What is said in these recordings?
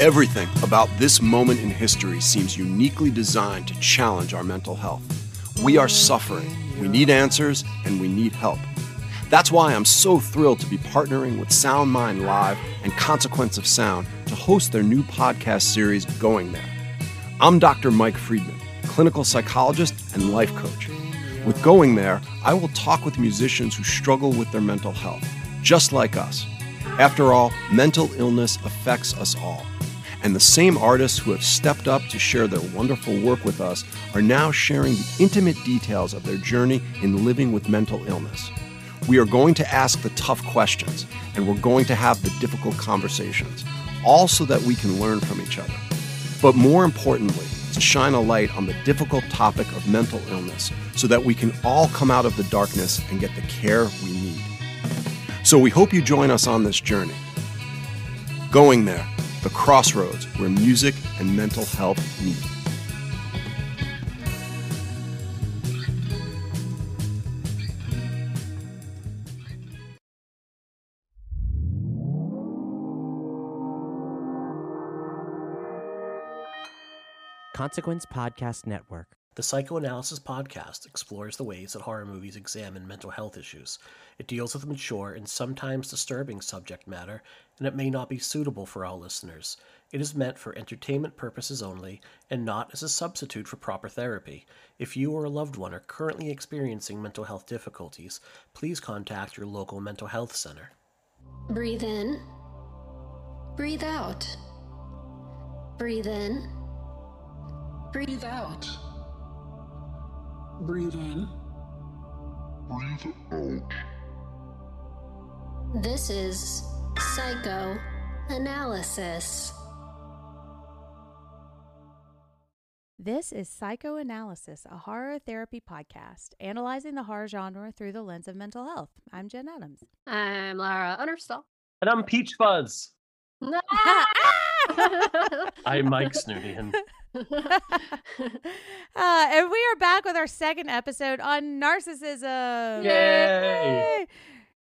Everything about this moment in history seems uniquely designed to challenge our mental health. We are suffering, we need answers, and we need help. That's why I'm so thrilled to be partnering with Sound Mind Live and Consequence of Sound to host their new podcast series, Going There. I'm Dr. Mike Friedman, clinical psychologist and life coach. With Going There, I will talk with musicians who struggle with their mental health, just like us. After all, mental illness affects us all. And the same artists who have stepped up to share their wonderful work with us are now sharing the intimate details of their journey in living with mental illness. We are going to ask the tough questions and we're going to have the difficult conversations, all so that we can learn from each other. But more importantly, to shine a light on the difficult topic of mental illness so that we can all come out of the darkness and get the care we need. So we hope you join us on this journey. Going there, the crossroads where music and mental health meet. Consequence Podcast Network. The Psychoanalysis Podcast explores the ways that horror movies examine mental health issues. It deals with mature and sometimes disturbing subject matter, and it may not be suitable for all listeners. It is meant for entertainment purposes only and not as a substitute for proper therapy. If you or a loved one are currently experiencing mental health difficulties, please contact your local mental health center. Breathe in. Breathe out. Breathe in. Breathe out. Breathe in. Breathe out. This is psychoanalysis. This is Psychoanalysis, a horror therapy podcast, analyzing the horror genre through the lens of mental health. I'm Jen Adams. I'm Lara Unnerstall. And I'm Peach Fuzz. I'm Mike Snoonian. uh, and we are back with our second episode on narcissism. Yay! Arr,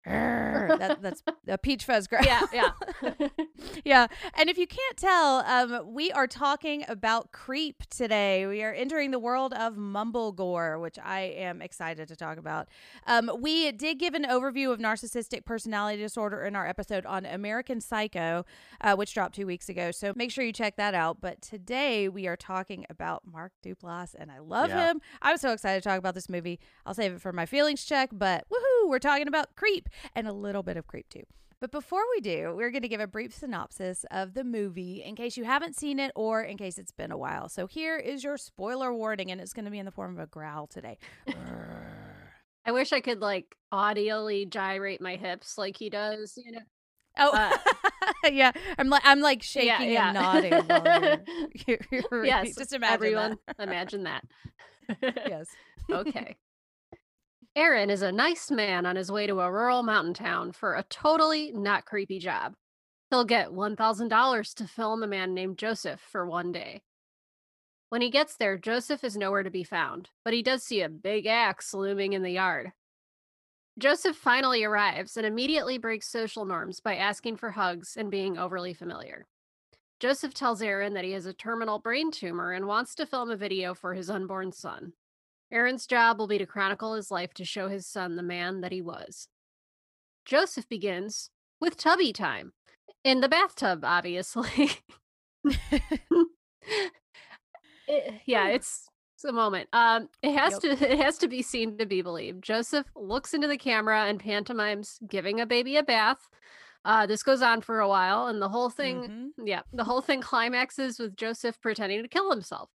that, that's a peach fuzz grab. yeah, yeah. yeah. And if you can't tell, um, we are talking about creep today. We are entering the world of mumble gore, which I am excited to talk about. Um, we did give an overview of narcissistic personality disorder in our episode on American Psycho, uh, which dropped two weeks ago. So make sure you check that out. But today we are talking about Mark Duplass, and I love Yeah. him. I'm so excited to talk about this movie. I'll save it for my feelings check, but woohoo, we're talking about creep and a little bit of creep too. But before we do, we're going to give a brief synopsis of the movie in case you haven't seen it or in case it's been a while. So here is your spoiler warning, and it's going to be in the form of a growl today. I wish I could like audially gyrate my hips like he does, you know. oh, yeah, I'm like I'm like shaking Uh, yeah. and nodding. You're, you're yes, just imagine everyone that. imagine that. yes. okay. Aaron is a nice man on his way to a rural mountain town for a totally not creepy job. He'll get $1,000 to film a man named Joseph for one day. When he gets there, Joseph is nowhere to be found, but he does see a big axe looming in the yard. Joseph finally arrives and immediately breaks social norms by asking for hugs and being overly familiar. Joseph tells Aaron that he has a terminal brain tumor and wants to film a video for his unborn son. Aaron's job will be to chronicle his life to show his son the man that he was. Joseph begins with tubby time in the bathtub, obviously. It- yeah, it's it's a moment. Um, it has Yep. to it has to be seen to be believed. Joseph looks into the camera and pantomimes giving a baby a bath. Uh, this goes on for a while, and the whole thing, Mhm. yeah, the whole thing climaxes with Joseph pretending to kill himself.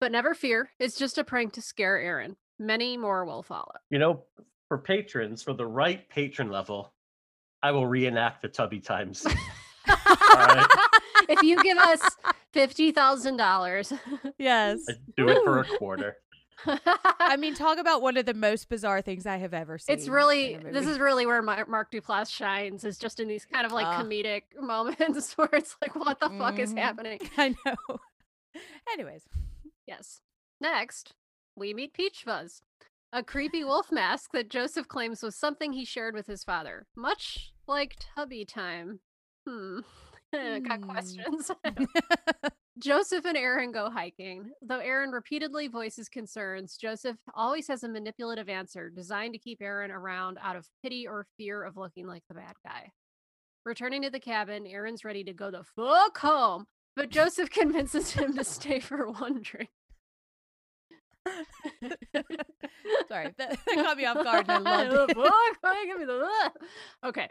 But never fear, it's just a prank to scare Aaron. Many more will follow. You know, for patrons, for the right patron level, I will reenact the Tubby Times. right. if you give us fifty thousand dollars, Yes. I do it for a quarter. I mean, talk about one of the most bizarre things I have ever seen. it's really this is really where Mar- Mark Duplass shines is just in these kind of like Ah. comedic moments where it's like, what the fuck is Mhm. happening? I know. Anyways, Yes. Next, we meet Peach Fuzz, a creepy wolf mask that Joseph claims was something he shared with his father, much like Tubby Time. Hmm. Got Hmm. questions. Joseph and Aaron go hiking. Though Aaron repeatedly voices concerns, Joseph always has a manipulative answer designed to keep Aaron around out of pity or fear of looking like the bad guy. Returning to the cabin, Aaron's ready to go the fuck home, but Joseph convinces him to stay for one drink. Sorry, that, that caught me off guard I loved The it. fuck? Why give me the- Okay.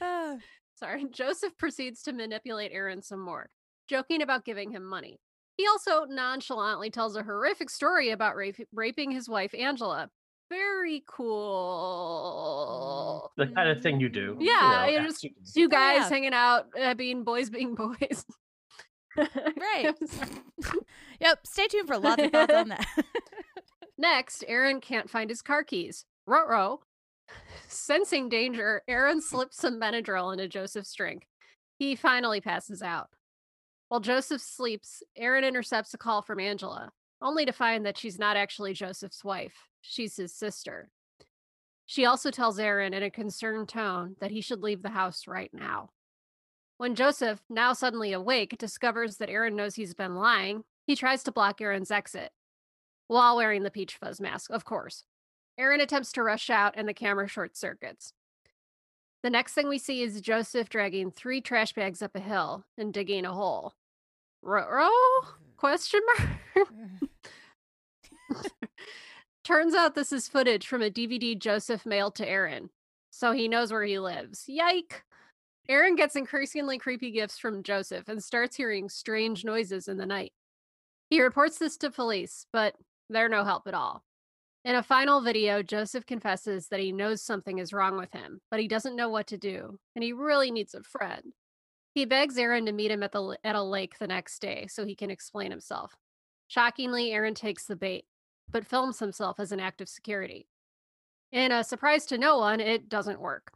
Ah, Sorry. Joseph proceeds to manipulate Aaron some more, joking about giving him money. He also nonchalantly tells a horrific story about rape- raping his wife, Angela. Very cool. The kind of thing you do. you Yeah, know, you as just- you. Two guys yeah. hanging out, uh, being boys being boys. Right. yep. Stay tuned for lots of thoughts on that. Next, Aaron can't find his car keys. Ruh-roh. Sensing danger, Aaron slips some Benadryl into Joseph's drink. He finally passes out. While Joseph sleeps, Aaron intercepts a call from Angela, only to find that she's not actually Joseph's wife. She's his sister. She also tells Aaron in a concerned tone that he should leave the house right now. When Joseph, now suddenly awake, discovers that Aaron knows he's been lying, he tries to block Aaron's exit while wearing the peach fuzz mask, of course. Aaron attempts to rush out and the camera short circuits. The next thing we see is Joseph dragging three trash bags up a hill and digging a hole. Row? Mm-hmm. Question mark? Mm-hmm. Turns out this is footage from a DVD Joseph mailed to Aaron, so he knows where he lives. Yike! Aaron gets increasingly creepy gifts from Joseph and starts hearing strange noises in the night. He reports this to police, but they're no help at all. In a final video, Joseph confesses that he knows something is wrong with him, but he doesn't know what to do, and he really needs a friend. He begs Aaron to meet him at the at a lake the next day so he can explain himself. Shockingly, Aaron takes the bait, but films himself as an act of security. In a surprise to no one, it doesn't work.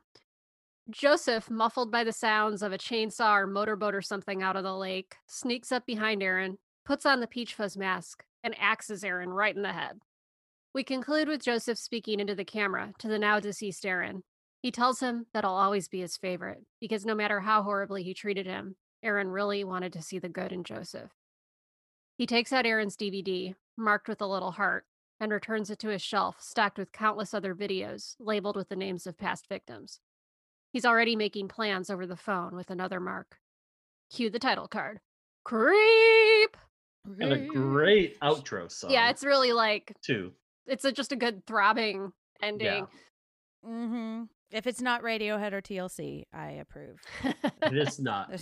Joseph, muffled by the sounds of a chainsaw or motorboat or something out of the lake, sneaks up behind Aaron, puts on the peach fuzz mask, and axes Aaron right in the head. We conclude with Joseph speaking into the camera to the now deceased Aaron. He tells him that I'll always be his favorite because no matter how horribly he treated him, Aaron really wanted to see the good in Joseph. He takes out Aaron's DVD, marked with a little heart, and returns it to his shelf, stacked with countless other videos labeled with the names of past victims. He's already making plans over the phone with another mark. Cue the title card. Creep! And a great outro song. Yeah, it's really like two. it's a, just a good throbbing ending. mm-hmm If it's not Radiohead or TLC, I approve. It is not.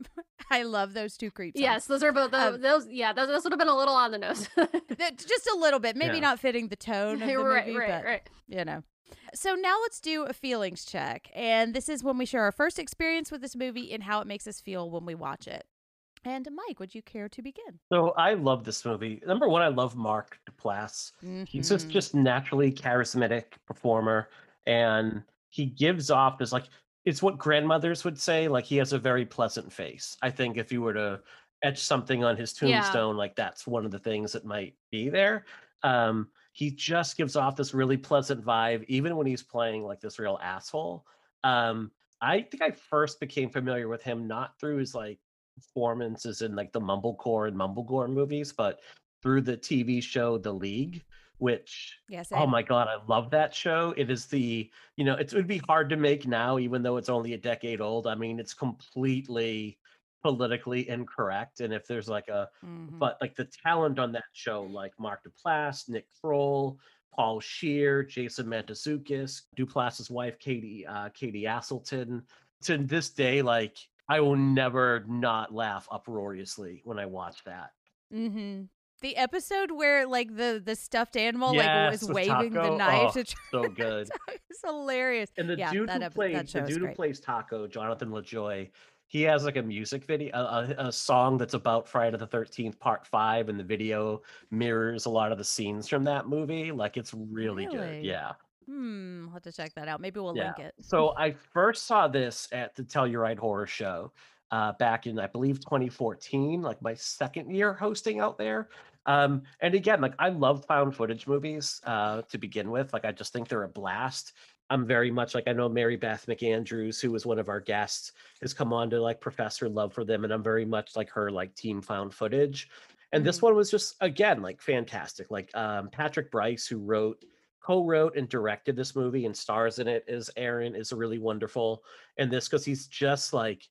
I love those two creeps. yes, those are both the, Um, those. Yeah, those, those would have been a little on the nose. Just a little bit, maybe Yeah. not fitting the tone of the right, movie, right, but right. you know. So now let's do a feelings check, and this is when we share our first experience with this movie and how it makes us feel when we watch it. And Mike, would you care to begin? So I love this movie. Number one, I love Mark Duplass. He's just Mhm. just naturally charismatic performer, and he gives off this like it's what grandmothers would say. Like he has a very pleasant face. I think if you were to etch something on his Yeah. tombstone, like that's one of the things that might be there. Um, he just gives off this really pleasant vibe, even when he's playing like this real asshole. Um, I think I first became familiar with him not through his like performances in like the Mumblecore and Mumblegore movies, but through the TV show The League, which Yes. oh my god, I love that show. It is the you know it would be hard to make now, even though it's only a decade old. I mean, it's completely politically incorrect, and if there's like a Mhm. but like the talent on that show, like Mark Duplass, Nick Kroll, Paul Scheer, Jason Mantzoukas, Duplass's wife Katie uh, Katie Aselton. To this day, like I will never not laugh uproariously when I watch that. Mm-hmm. The episode where like the the stuffed animal like was waving the knife Oh, to so good. it's hilarious. And the yeah, dude who plays the dude who plays Taco, Jonathan Lajoie, he has like a music video, a, a, a song that's about Friday the Thirteenth Part Five, and the video mirrors a lot of the scenes from that movie. Like it's really, good. Yeah. Hmm, I'll have to check that out. Maybe we'll Yeah. link it. So I first saw this at the Telluride Horror Show uh, back in, I believe, 2014, like my second year hosting out there. Um, and again, like I love found footage movies uh, to begin with. Like I just think they're a blast. I'm very much like I know Mary Beth McAndrews, who was one of our guests, has come on to like professor love for them, and I'm very much like her like team found footage. And this one was just again like fantastic. Like um, Patrick Brice, who wrote, co-wrote, and directed this movie and stars in it, is Aaron, is really wonderful. And this because he's just like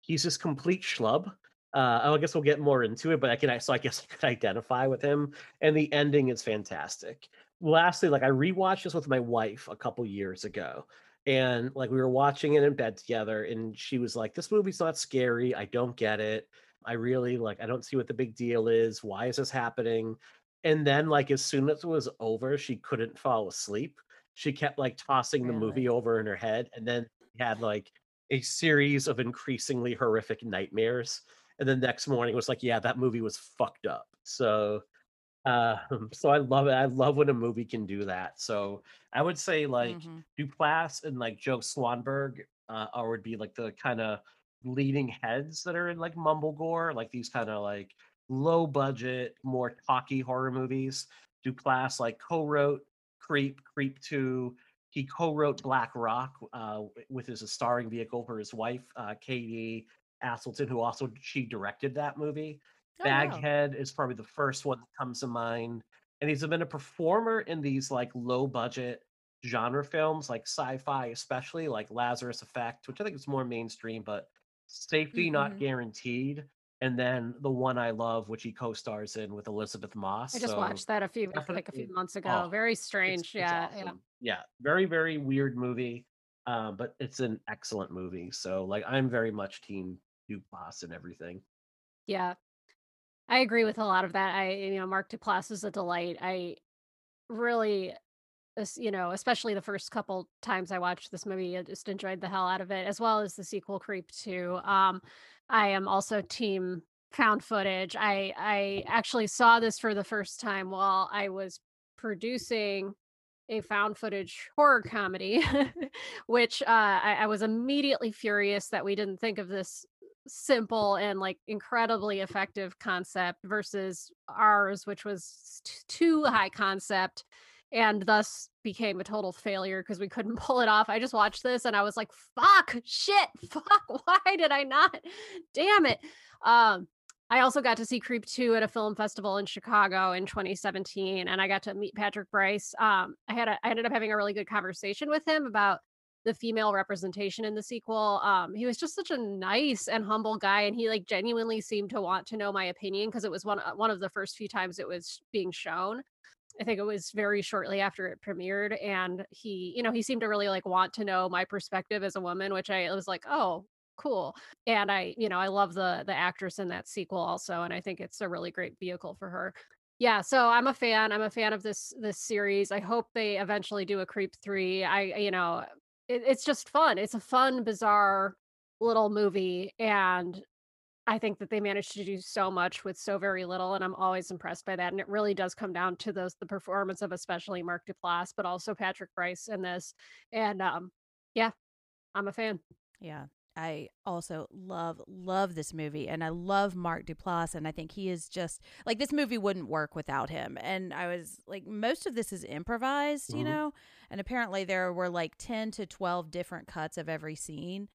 he's just complete schlub. Uh, I guess we'll get more into it, but I can so I guess I could identify with him. And the ending is fantastic. Lastly, like I rewatched this with my wife a couple years ago, and like we were watching it in bed together, and she was like, "This movie's not scary. I don't get it. I really like. I don't see what the big deal is. Why is this happening?" And then, like as soon as it was over, she couldn't fall asleep. She kept like tossing the movie over in her head, and then had like a series of increasingly horrific nightmares and the next morning was like, yeah, that movie was fucked up. So, uh, so I love it. I love when a movie can do that. So I would say like Mhm. Duplass and like Joe Swanberg, uh, or would be like the kind of leading heads that are in like Mumblegore, like these kind of like low budget, more talky horror movies. Duplass like co-wrote Creep, Creep Two. He co-wrote Black Rock uh, with his starring vehicle for his wife, uh, Katie Aselton, who also she directed that movie. Oh, wow. Baghead is probably the first one that comes to mind. And he's been a performer in these like low budget genre films, like sci-fi, especially like Lazarus Effect, which I think is more mainstream, but Safety Not Mhm. Guaranteed. And then the one I love, which he co-stars in with Elisabeth Moss. I just so watched that a few like a few months ago. oh, Very strange. it's yeah, yeah. awesome. yeah, very very weird movie, um, but it's an excellent movie. So like, I'm very much team Duplass and everything. Yeah. I agree with a lot of that. I, you know, Mark Duplass is a delight. I really, you know, especially the first couple times I watched this movie, I just enjoyed the hell out of it, as well as the sequel Creep 2. Um, I am also team found footage. I I actually saw this for the first time while I was producing a found footage horror comedy, which uh, I, I was immediately furious that we didn't think of this simple and like incredibly effective concept versus ours, which was t- too high concept and thus became a total failure because we couldn't pull it off. I just watched this and I was like, fuck, shit, fuck, why did I not? Damn it. Um, I also got to see Creep 2 at a film festival in Chicago in 2017, and I got to meet Patrick Brice. Um, I had a, I ended up having a really good conversation with him about the female representation in the sequel. Um, he was just such a nice and humble guy, and he like genuinely seemed to want to know my opinion because it was one uh, one of the first few times it was being shown. I think it was very shortly after it premiered, and he, you know, he seemed to really like want to know my perspective as a woman, which I was like, oh, cool. And I, you know, I love the the actress in that sequel also, and I think it's a really great vehicle for her. Yeah, so I'm a fan. I'm a fan of this this series. I hope they eventually do a Creep 3. I you know, it, it's just fun. It's a fun, bizarre little movie and I think that they managed to do so much with so very little and I'm always impressed by that and it really does come down to those the performance of especially Mark Duplass but also Patrick Brice in this and um yeah, I'm a fan. Yeah. I also love love this movie and I love Mark Duplass and I think he is just like this movie wouldn't work without him and I was like most of this is improvised, you Mhm. know, and apparently there were like 10 to 12 different cuts of every scene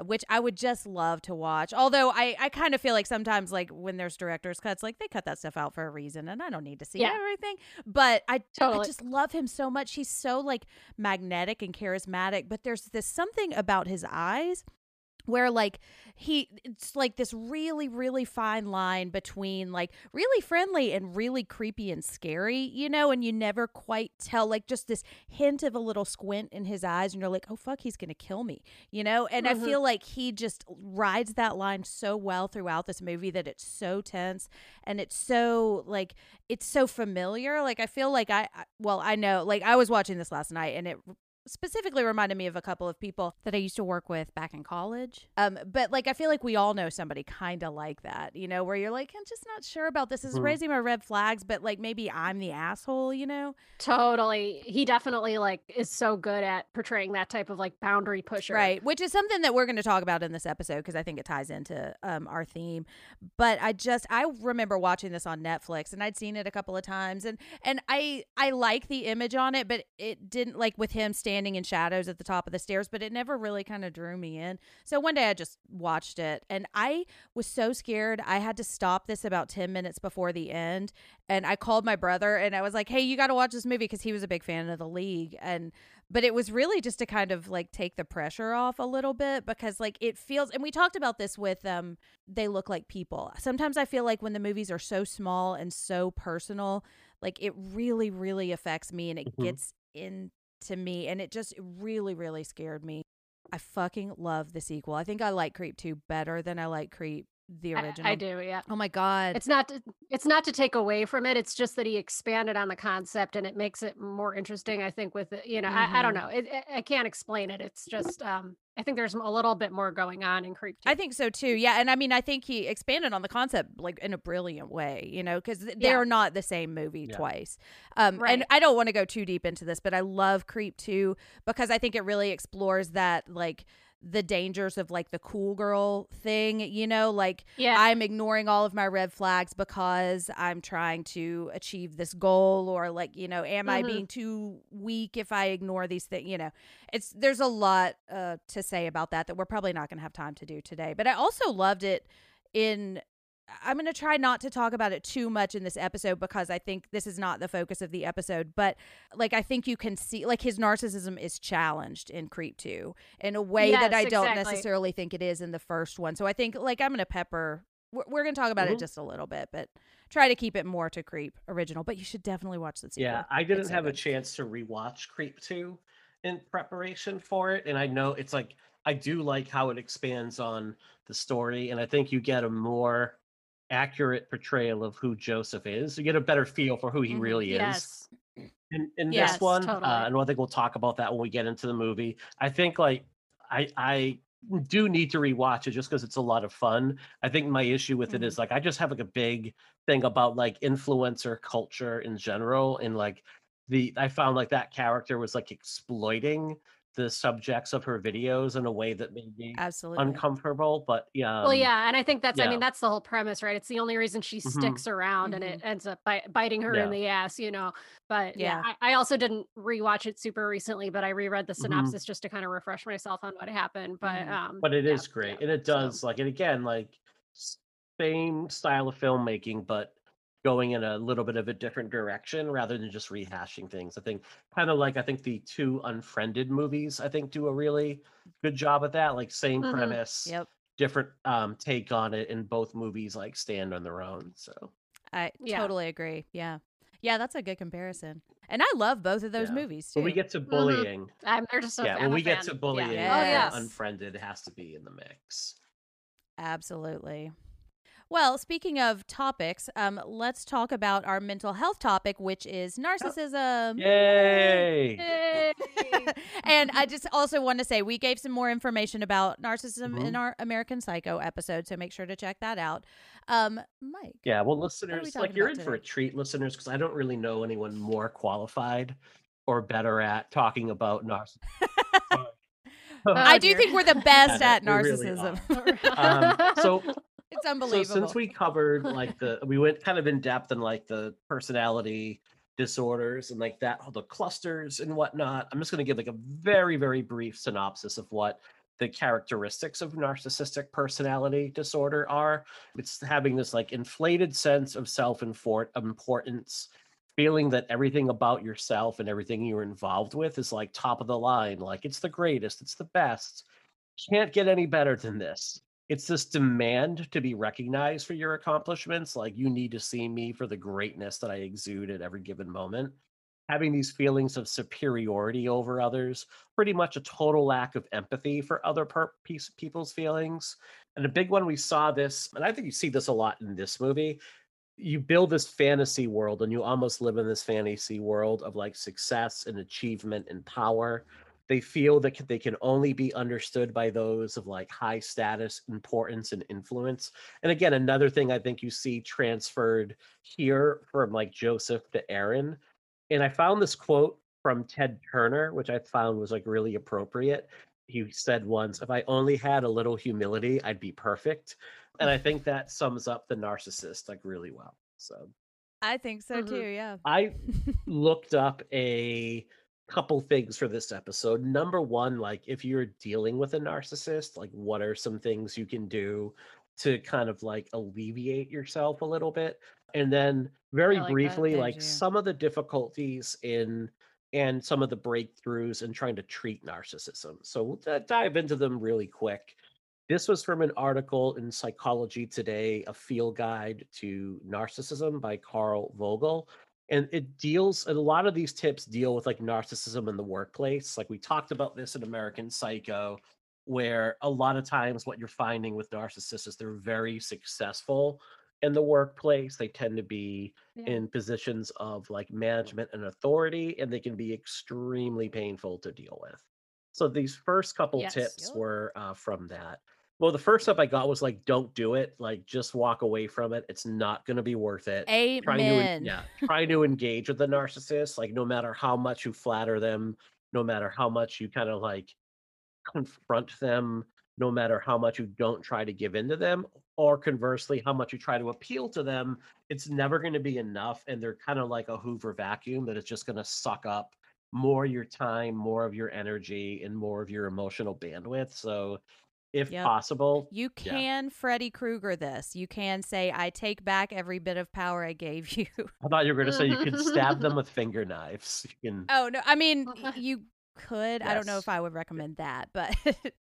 uh, which I would just love to watch. Although I I kind of feel like sometimes like when there's director's cuts like they cut that stuff out for a reason and I don't need to see Yeah. everything. But I I just love him so much. He's so like magnetic and charismatic, but there's this something about his eyes where like he it's like this really really fine line between like really friendly and really creepy and scary you know and you never quite tell like just this hint of a little squint in his eyes and you're like oh fuck he's gonna kill me you know and i Mhm. feel like he just rides that line so well throughout this movie that it's so tense and it's so like it's so familiar like i feel like i I- well i know like i was watching this last night and it specifically reminded me of a couple of people that I used to work with back in college. Um, but like I feel like we all know somebody kind of like that, you know, where you're like, I'm just not sure about this. Is Mhm. raising my red flags, but like maybe I'm the asshole, you know? Totally. He definitely like is so good at portraying that type of like boundary pusher. Right, which is something that we're going to talk about in this episode because I think it ties into um, our theme. But I just I remember watching this on Netflix and I'd seen it a couple of times and and I I like the image on it, but it didn't like with him standing standing in shadows at the top of the stairs, but it never really kind of drew me in. So one day I just watched it and I was so scared. I had to stop this about 10 minutes before the end. And I called my brother and I was like, hey, you got to watch this movie because he was a big fan of the league. And, but it was really just to kind of like take the pressure off a little bit because like it feels, and we talked about this with, um, they look like people. Sometimes I feel like when the movies are so small and so personal, like it really, really affects me and it Mhm. gets into me and it just really, really scared me. I fucking love the sequel. I think I like Creep 2 better than I like Creep the original. I, do, yeah. Oh my god. It's not to, it's not to take away from it. It's just that he expanded on the concept and it makes it more interesting. I think with you know, I, I don't Mhm. know. It, I- I can't explain it. It's just um I think there's a little bit more going on in Creep. I think so too. Yeah, and I mean, I think he expanded on the concept like in a brilliant way, you know, because they Yeah. are not the same movie Yeah. twice. Um, Right. and I don't want to go too deep into this, but I love Creep 2 because I think it really explores that like the dangers of like the cool girl thing, you know, like yeah. I'm ignoring all of my red flags because I'm trying to achieve this goal or like, you know, am I Mhm. being too weak if I ignore these things, you know. It's there's a lot uh to say about that that we're probably not going to have time to do today. But I also loved it in I'm going to try not to talk about it too much in this episode because I think this is not the focus of the episode, but like I think you can see like his narcissism is challenged in Creep 2 in a way that Yes, I don't necessarily think it is in the first one. So I think like I'm going to pepper we're, we're going to talk about it Mhm. just a little bit, but try to keep it more to Creep original, but you should definitely watch the sequel. Yeah, I didn't It's so have a chance to rewatch Creep 2 in preparation for it. And I know it's like, I do like how it expands on the story. And I think you get a more accurate portrayal of who Joseph is. You get a better feel for who he Mhm. really is. yes. in, in Yes, this one, totally. uh, and I think we'll talk about that when we get into the movie. I think like I I do need to rewatch it just because it's a lot of fun. I think my issue with it Mhm. is like I just have like a big thing about like influencer culture in general, and like the I found like that character was like exploiting the subjects of her videos in a way that made me Absolutely. uncomfortable. But yeah, well, um, yeah, and I think that's I mean that's the whole premise, right? It's the only reason she Mhm. sticks around, and it ends up bi- biting her in the ass, you know. But yeah, Yeah. I, I also didn't rewatch it super recently, but I reread the Mhm. synopsis just to kind of refresh myself on what happened. But um, but it is yeah, great yeah, and it so- does like and again like same style of filmmaking but going in a little bit of a different direction rather than just rehashing things i think kind of like i think the two unfriended movies i think do a really good job at that like same Mhm. premise Yep. different um take on it and both movies like stand on their own so I Yeah. totally agree. Yeah. Yeah, that's a good comparison. And I love both of those Yeah. movies too. when we get to Mhm. bullying I'm they're just a yeah when I'm we get fan. to bullying Yeah. Oh yes. unfriended has to be in the mix Absolutely. Well, speaking of topics, um, let's talk about our mental health topic, which is narcissism. yay Yay. and I just also want to say we gave some more information about narcissism in Mhm. our American Psycho episode, so make sure to check that out. Um, Mike. Yeah, well, listeners, talking like you're about in for a treat, listeners, because I don't really know anyone more qualified or better at talking about narcissism. Oh, I do dear. think we're the best Yeah, at we really narcissism. um, so, it's so unbelievable. since we covered like the, we went kind of in depth in like the personality disorders and like that, all the clusters and whatnot. I'm just going to give like a very, very brief synopsis of what the characteristics of narcissistic personality disorder are. It's having this like inflated sense of self importance, feeling that everything about yourself and everything you're involved with is like top of the line, like it's the greatest, it's the best. Can't get any better than this. It's this demand to be recognized for your accomplishments. Like, you need to see me for the greatness that I exude at every given moment. Having these feelings of superiority over others, pretty much a total lack of empathy for other per- piece, people's feelings. And a big one, we saw this, and I think you see this a lot in this movie. You build this fantasy world, and you almost live in this fantasy world of like success and achievement and power they feel that they can only be understood by those of like high status importance and influence and again another thing i think you see transferred here from like joseph to aaron and i found this quote from ted turner which i found was like really appropriate he said once if i only had a little humility i'd be perfect and i think that sums up the narcissist like really well so I think so Mhm. too. Yeah. I looked up a couple things for this episode. Number one, like if you're dealing with a narcissist, like what are some things you can do to kind of like alleviate yourself a little bit? And then very like briefly, like you. some of the difficulties in and some of the breakthroughs in trying to treat narcissism. So we'll d- dive into them really quick. This was from an article in Psychology Today, a field guide to narcissism by Carl Vogel. And it deals, and a lot of these tips deal with like narcissism in the workplace. Like we talked about this in American Psycho, where a lot of times what you're finding with narcissists is they're very successful in the workplace. They tend to be Yeah. in positions of like management and authority, and they can be extremely painful to deal with. So these first couple Yes. tips Yep. were uh, from that. Well, the first tip I got was like, don't do it. Like, just walk away from it. It's not going to be worth it. Trying to, yeah, trying to engage with the narcissist, like, no matter how much you flatter them, no matter how much you kind of like confront them, no matter how much you don't try to give in to them, or conversely, how much you try to appeal to them, it's never going to be enough. And they're kind of like a Hoover vacuum that is just going to suck up more of your time, more of your energy, and more of your emotional bandwidth. So, if Yep. possible, You Yeah. can Freddy Krueger this. You can say, I take back every bit of power I gave you. I thought you were going to say you can stab them with finger knives. You can, Oh, no. I mean, you could. I don't know if I would recommend that, but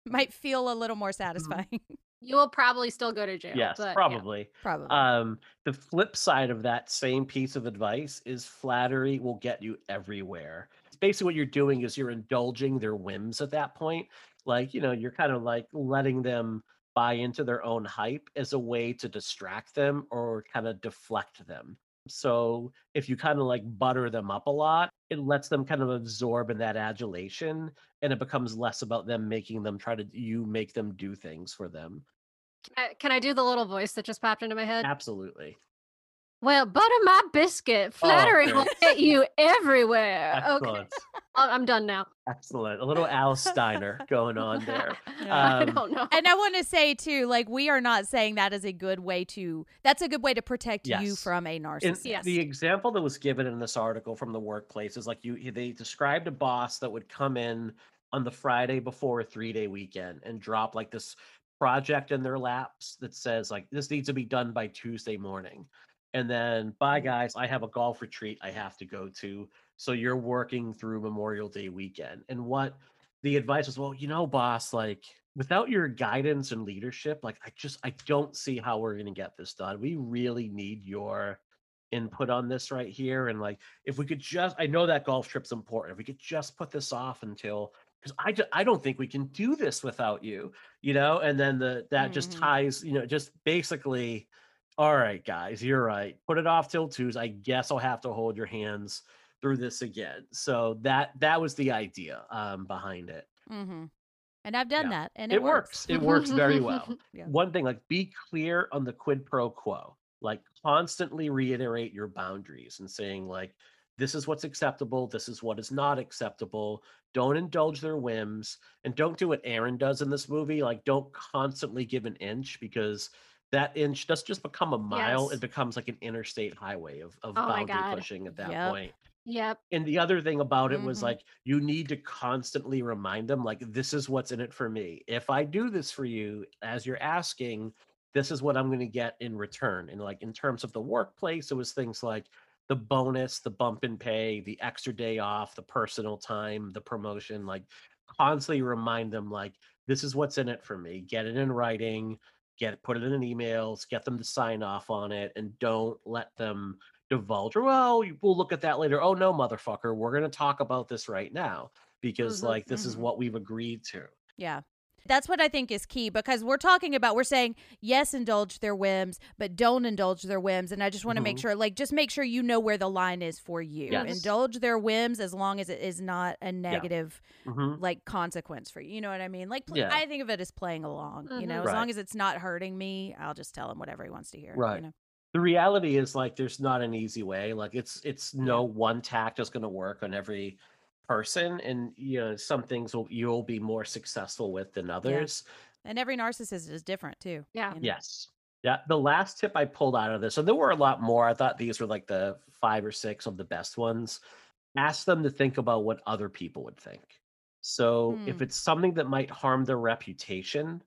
might feel a little more satisfying. You will probably still go to jail. yes, but yeah. probably. Probably. Um, the flip side of that same piece of advice is flattery will get you everywhere. Basically, what you're doing is you're indulging their whims at that point. Like, you know, you're kind of like letting them buy into their own hype as a way to distract them or kind of deflect them. So if you kind of like butter them up a lot, it lets them kind of absorb in that adulation and it becomes less about them making them try to you make them do things for them. Uh, Can I do the little voice that just popped into my head? Absolutely. Well, butter my biscuit. Flattery will great. get you everywhere. Excellent. I- I'm done now. Excellent. A little Al Steiner going on there. Yeah. I Um, don't know. and I want to say too, like we are not saying that is a good way to. That's a good way to protect you from a And narcissist. Yes. the example that was given in this article from the workplace is like you they described a boss that would come in on the Friday before a three day weekend and drop like this project in their laps that says like this needs to be done by Tuesday morning. And then bye guys, I have a golf retreat I have to go to. So you're working through Memorial Day weekend. And what the advice was, well, you know, boss, like without your guidance and leadership, like I just I don't see how we're gonna get this done. We really need your input on this right here. And like if we could just I know that golf trip's important. If we could just put this off until because I, ju- I don't think we can do this without you, you know, and then the that just Mhm. ties, you know, just basically, all right, guys, you're right. Put it off till Tuesday. I guess I'll have to hold your hands through this again. So that that was the idea um behind it. Mm-hmm. And I've done Yeah. that, and It, it, works. It works very well. Yeah. One thing, like be clear on the quid pro quo. Like constantly reiterate your boundaries and saying like this is what's acceptable, this is what is not acceptable. Don't indulge their whims and don't do what Aaron does in this movie. Like don't constantly give an inch because that inch does just become a mile. Yes. It becomes like an interstate highway of, of Oh boundary pushing at that Yep. point. Yep. And the other thing about it was Mhm. like you need to constantly remind them like this is what's in it for me. If I do this for you as you're asking, this is what I'm going to get in return. And like in terms of the workplace, it was things like the bonus, the bump in pay, the extra day off, the personal time, the promotion, like constantly remind them like this is what's in it for me. Get it in writing, get put it in an emails, get them to sign off on it and don't let them divulge or well we'll look at that later oh no motherfucker we're going to talk about this right now because Mhm, like this is mhm. what we've agreed to Yeah. That's what I think is key because we're talking about, we're saying, yes, indulge their whims, but don't indulge their whims. And I just want to make Mhm. sure, like, just make sure you know where the line is for you. Yes. Indulge their whims as long as it is not a negative, Mhm. like, consequence for you. You know what I mean? Like, pl- Yeah. I think of it as playing along. You know, as long as it's not hurting me, I'll just tell him whatever he wants to hear. Right. You know? the reality is like there's not an easy way like it's it's no one tact is going to work on every person and you know some things will you'll be more successful with than others And every narcissist is different too. Yeah. you know? yes yeah the last tip i pulled out of this and there were a lot more i thought these were like the five or six of the best ones ask them to think about what other people would think. So if Hmm. it's something that might harm their reputation,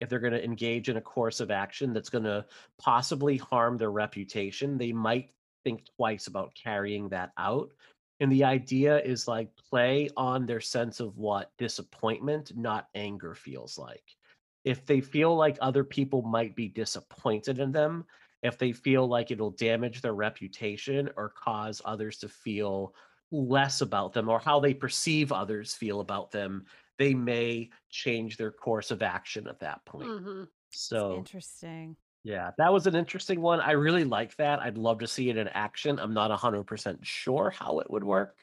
if they're going to engage in a course of action that's going to possibly harm their reputation, they might think twice about carrying that out. And the idea is like play on their sense of what disappointment, not anger, feels like. If they feel like other people might be disappointed in them, if they feel like it'll damage their reputation or cause others to feel less about them or how they perceive others feel about them, they may change their course of action at that point. Mhm. So, Interesting. Yeah, that was an interesting one. I really like that. I'd love to see it in action. I'm not 100% sure how it would work.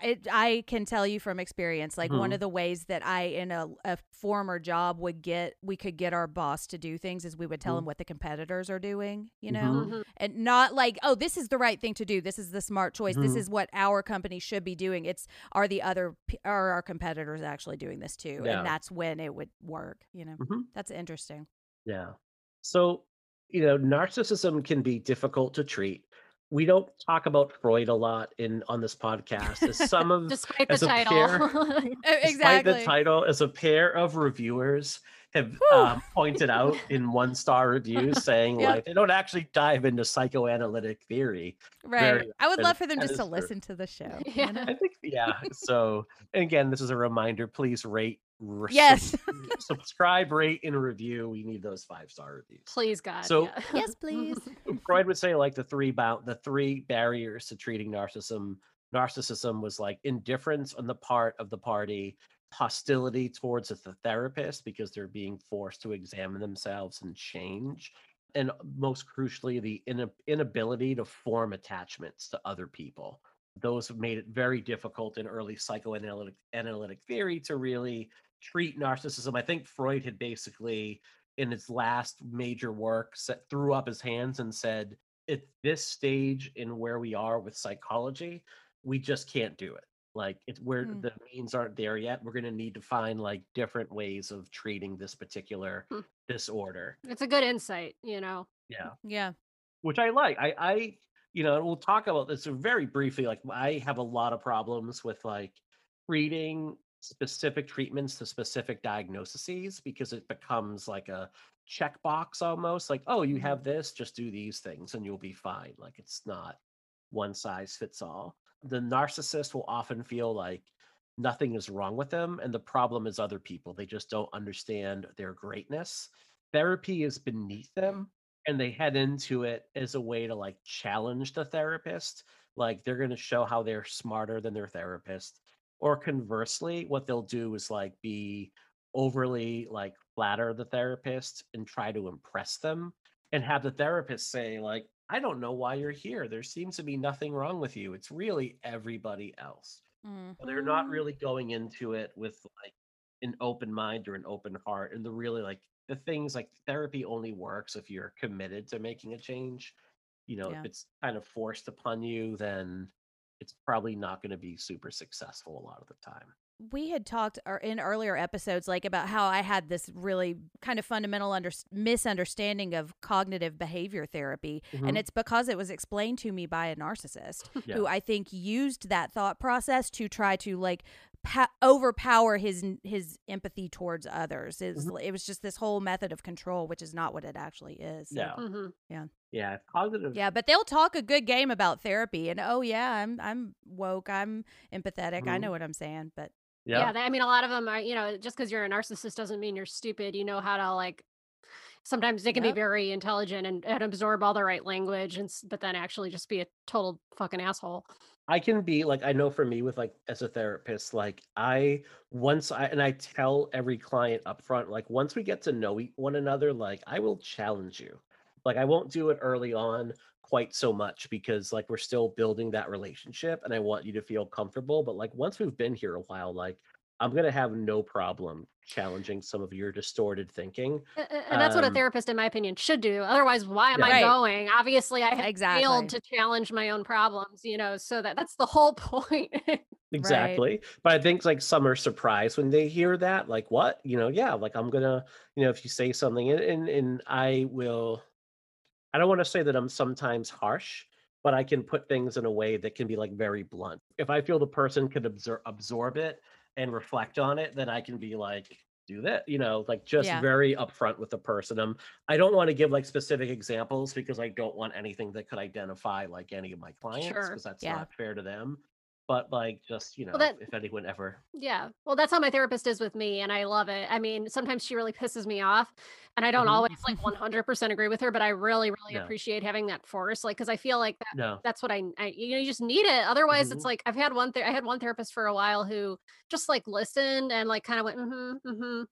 It, I can tell you from experience, like one Mhm. of the ways that I, in a, a former job, would get, we could get our boss to do things is we would tell Mhm. him what the competitors are doing, you know, Mhm. Mhm. and not like, oh, this is the right thing to do. This is the smart choice. This Mhm. is what our company should be doing. It's are the other, are our competitors actually doing this too? Yeah. And that's when it would work, you know. Mhm. That's interesting. Yeah. So, you know, narcissism can be difficult to treat. We don't talk about Freud a lot in on this podcast. As some of Despite the title. pair- E- despite Exactly. the title, as a pair of reviewers have um, pointed out in one star reviews, saying like they don't actually dive into psychoanalytic theory. Right. I would love for them just to true. listen to the show. Yeah. I think, yeah. So, and again, this is a reminder. Please rate, re- Yes. subscribe, rate, and review. We need those five star reviews. Please, God. So- yeah. yes, please. Freud would say like the three bound the three barriers to treating narcissism narcissism was like indifference on the part of the party hostility towards the therapist because they're being forced to examine themselves and change and uh, most crucially the ina- inability to form attachments to other people those have made it very difficult in early psychoanalytic analytic theory to really treat narcissism i think freud had basically in his last major work set, threw up his hands and said at this stage in where we are with psychology we just can't do it like it's where Hmm. the means aren't there yet we're going to need to find like different ways of treating this particular Hmm. disorder It's a good insight, you know. yeah Yeah. which i like i i you know we'll talk about this very briefly like i have a lot of problems with like treating specific treatments to specific diagnoses because it becomes like a checkbox almost like oh you Mhm. have this just do these things and you'll be fine. Like it's not one size fits all. The narcissist will often feel like nothing is wrong with them and the problem is other people. They just don't understand their greatness. Therapy is beneath them and they head into it as a way to like challenge the therapist. Like they're going to show how they're smarter than their therapist or conversely what they'll do is like be overly like flatter the therapist and try to impress them and have the therapist say like i don't know why you're here there seems to be nothing wrong with you it's really everybody else but they're not Mhm. really going into it with like an open mind or an open heart and the really like the things like therapy only works if you're committed to making a change you know Yeah. if it's kind of forced upon you then it's probably not going to be super successful a lot of the time we had talked in earlier episodes like about how I had this really kind of fundamental under- misunderstanding of cognitive behavior therapy Mhm. and it's because it was explained to me by a narcissist Yeah. who I think used that thought process to try to like pa- overpower his his empathy towards others it was, Mm-hmm. it was just this whole method of control which is not what it actually is So, yeah Mhm. yeah cognitive yeah but they'll talk a good game about therapy and oh yeah i'm i'm woke i'm empathetic i Mhm. know what i'm saying but Yeah, yeah they, I mean, a lot of them are, you know, just because you're a narcissist doesn't mean you're stupid. You know how to like. Sometimes they can Yep. be very intelligent and, and absorb all the right language, and but then actually just be a total fucking asshole. I can be like I know for me with like as a therapist, like I once I and I tell every client up front, like once we get to know e- one another, like I will challenge you. Like I won't do it early on quite so much because like we're still building that relationship and I want you to feel comfortable. But like once we've been here a while, like I'm gonna have no problem challenging some of your distorted thinking. A- a- And that's what a Um, therapist, in my opinion, should do. Otherwise, why am Yeah. I Right. going? Obviously, I have Exactly. failed to challenge my own problems. You know, so that that's the whole point. Exactly. But I think like some are surprised when they hear that. Like, what? You know, yeah, like I'm gonna, you know, if you say something and and, and I will I don't want to say that I'm sometimes harsh, but I can put things in a way that can be like very blunt. If I feel the person could absorb absorb it and reflect on it, then I can be like, do that, you know, like just Yeah. very upfront with the person. Um, I don't want to give like specific examples because I don't want anything that could identify like any of my clients Sure. because that's Yeah. not fair to them. But like, just you know, that- if anyone ever, Yeah. Well, that's how my therapist is with me, and I love it. I mean, sometimes she really pisses me off, and I don't Mhm. always like 100% agree with her, but I really, really No. appreciate having that force. Like, because I feel like that, no, that's what I, I, you know, you just need it. Otherwise, it's Mhm. like I've had one, ther- I had one therapist for a while who just like listened and like kind of went, mm-hmm, mm-hmm.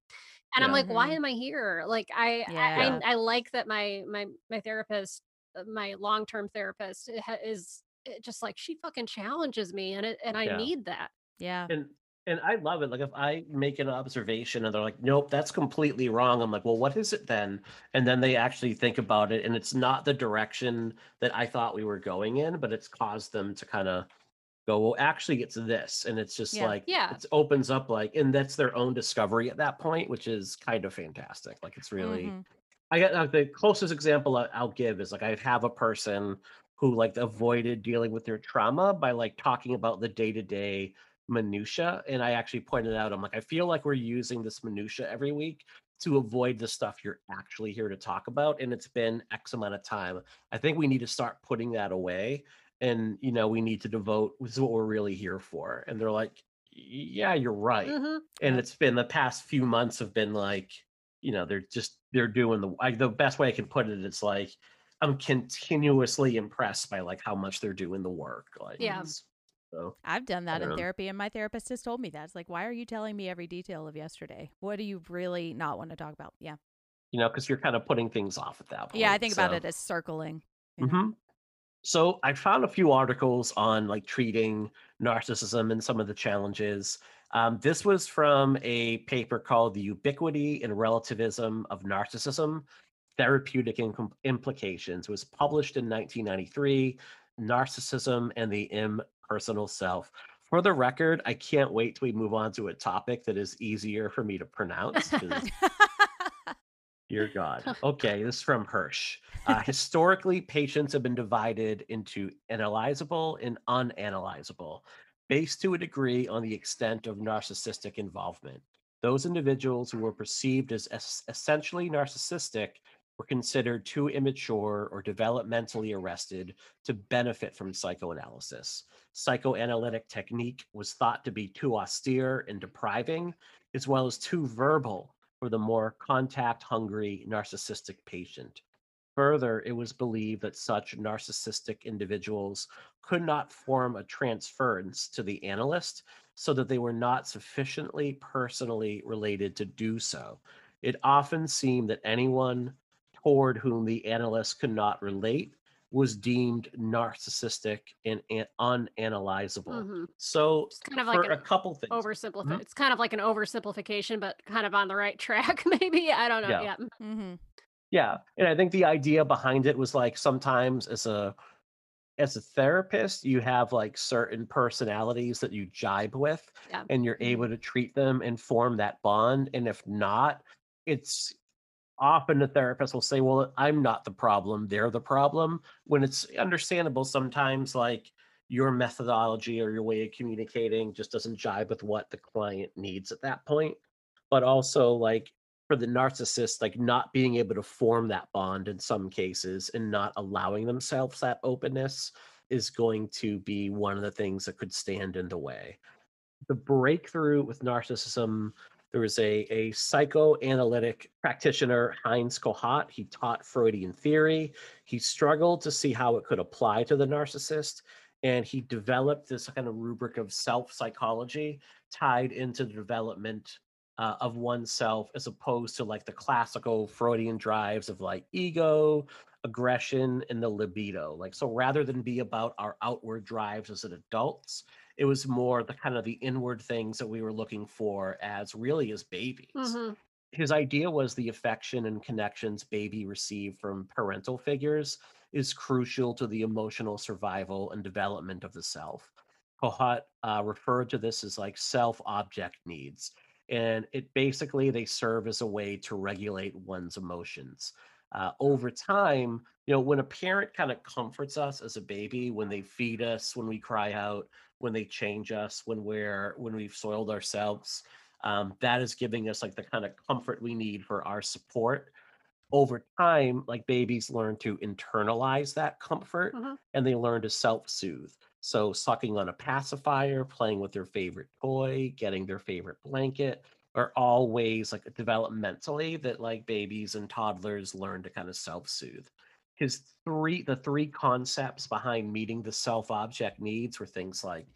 And I'm like, why Mhm. am I here? Like, I, I, Yeah. I, I like that my, my, my therapist, uh, my long-term therapist is just like, she fucking challenges me and it, and I Yeah. need that. Yeah. and and I love it. Like if I make an observation and they're like, "Nope, that's completely wrong," I'm like, "Well, what is it then?" And then they actually think about it, and it's not the direction that I thought we were going in, but it's caused them to kind of go, "Well, actually, it's this," and it's just Yeah. like, Yeah. it opens up like, and that's their own discovery at that point, which is kind of fantastic. Like it's really. Mhm. I got like, the closest example I'll give is like I have a person who like avoided dealing with their trauma by like talking about the day to day minutia, and I actually pointed out I'm like I feel like we're using this minutia every week to avoid the stuff you're actually here to talk about, and it's been X amount of time. I think we need to start putting that away, and you know we need to devote. This is what we're really here for, and they're like, yeah, you're right Mhm. and it's been the past few months have been like you know they're just they're doing the I, the best way i can put it it's like i'm continuously impressed by like how much they're doing the work like Yeah. so I've done that in know. therapy, and my therapist has told me that. It's like, why are you telling me every detail of yesterday? What do you really not want to talk about? Yeah. you know because you're kind of putting things off at that point Yeah. I think about it as circling. you know? hmm So I found a few articles on like treating narcissism and some of the challenges. Um, this was from a paper called "The Ubiquity and Relativism of Narcissism: Therapeutic Implications." It was published in 1993. Narcissism and the Impersonal Self. For the record, I can't wait till we move on to a topic that is easier for me to pronounce. Dear God. Okay, this is from Hirsch. Uh, historically, patients have been divided into analyzable and unanalyzable, based to a degree on the extent of narcissistic involvement. Those individuals who were perceived as es- essentially narcissistic were considered too immature or developmentally arrested to benefit from psychoanalysis. Psychoanalytic technique was thought to be too austere and depriving, as well as too verbal for the more contact hungry narcissistic patient. Further, it was believed that such narcissistic individuals could not form a transference to the analyst so that they were not sufficiently personally related to do so. It often seemed that anyone toward whom the analyst could not relate was deemed narcissistic and an- unanalyzable. Mhm. So, Just kind of for like a couple things, oversimplify. It's kind of like an oversimplification, but kind of on the right track, maybe. I don't know. Yeah. Yeah. mm-hmm. Yeah, and I think the idea behind it was like sometimes as a as a therapist, you have like certain personalities that you jibe with, Yeah. and you're Mhm. able to treat them and form that bond. And if not, it's often the therapist will say, "Well, I'm not the problem; they're the problem." When it's understandable, sometimes like your methodology or your way of communicating just doesn't jibe with what the client needs at that point. But also, like for the narcissist, like not being able to form that bond in some cases and not allowing themselves that openness is going to be one of the things that could stand in the way. The breakthrough with narcissism, there was a, a psychoanalytic practitioner, Heinz Kohut. He taught Freudian theory. He struggled to see how it could apply to the narcissist. And he developed this kind of rubric of self psychology tied into the development uh, of oneself as opposed to like the classical Freudian drives of like ego, aggression, and the libido. Like, so rather than be about our outward drives as adults, it was more the kind of the inward things that we were looking for as really as babies. hmm His idea was the affection and connections baby received from parental figures is crucial to the emotional survival and development of the self. Kohut uh, referred to this as like self object needs and it basically they serve as a way to regulate one's emotions uh, over time, you know, when a parent kind of comforts us as a baby, when they feed us, when we cry out, when they change us, when we're when we've soiled ourselves, um, that is giving us like the kind of comfort we need for our support. Over time, like babies learn to internalize that comfort Mhm. and they learn to self-soothe. So sucking on a pacifier, playing with their favorite toy, getting their favorite blanket are all ways like developmentally that like babies and toddlers learn to kind of self-soothe. His three the three concepts behind meeting the self-object needs were things like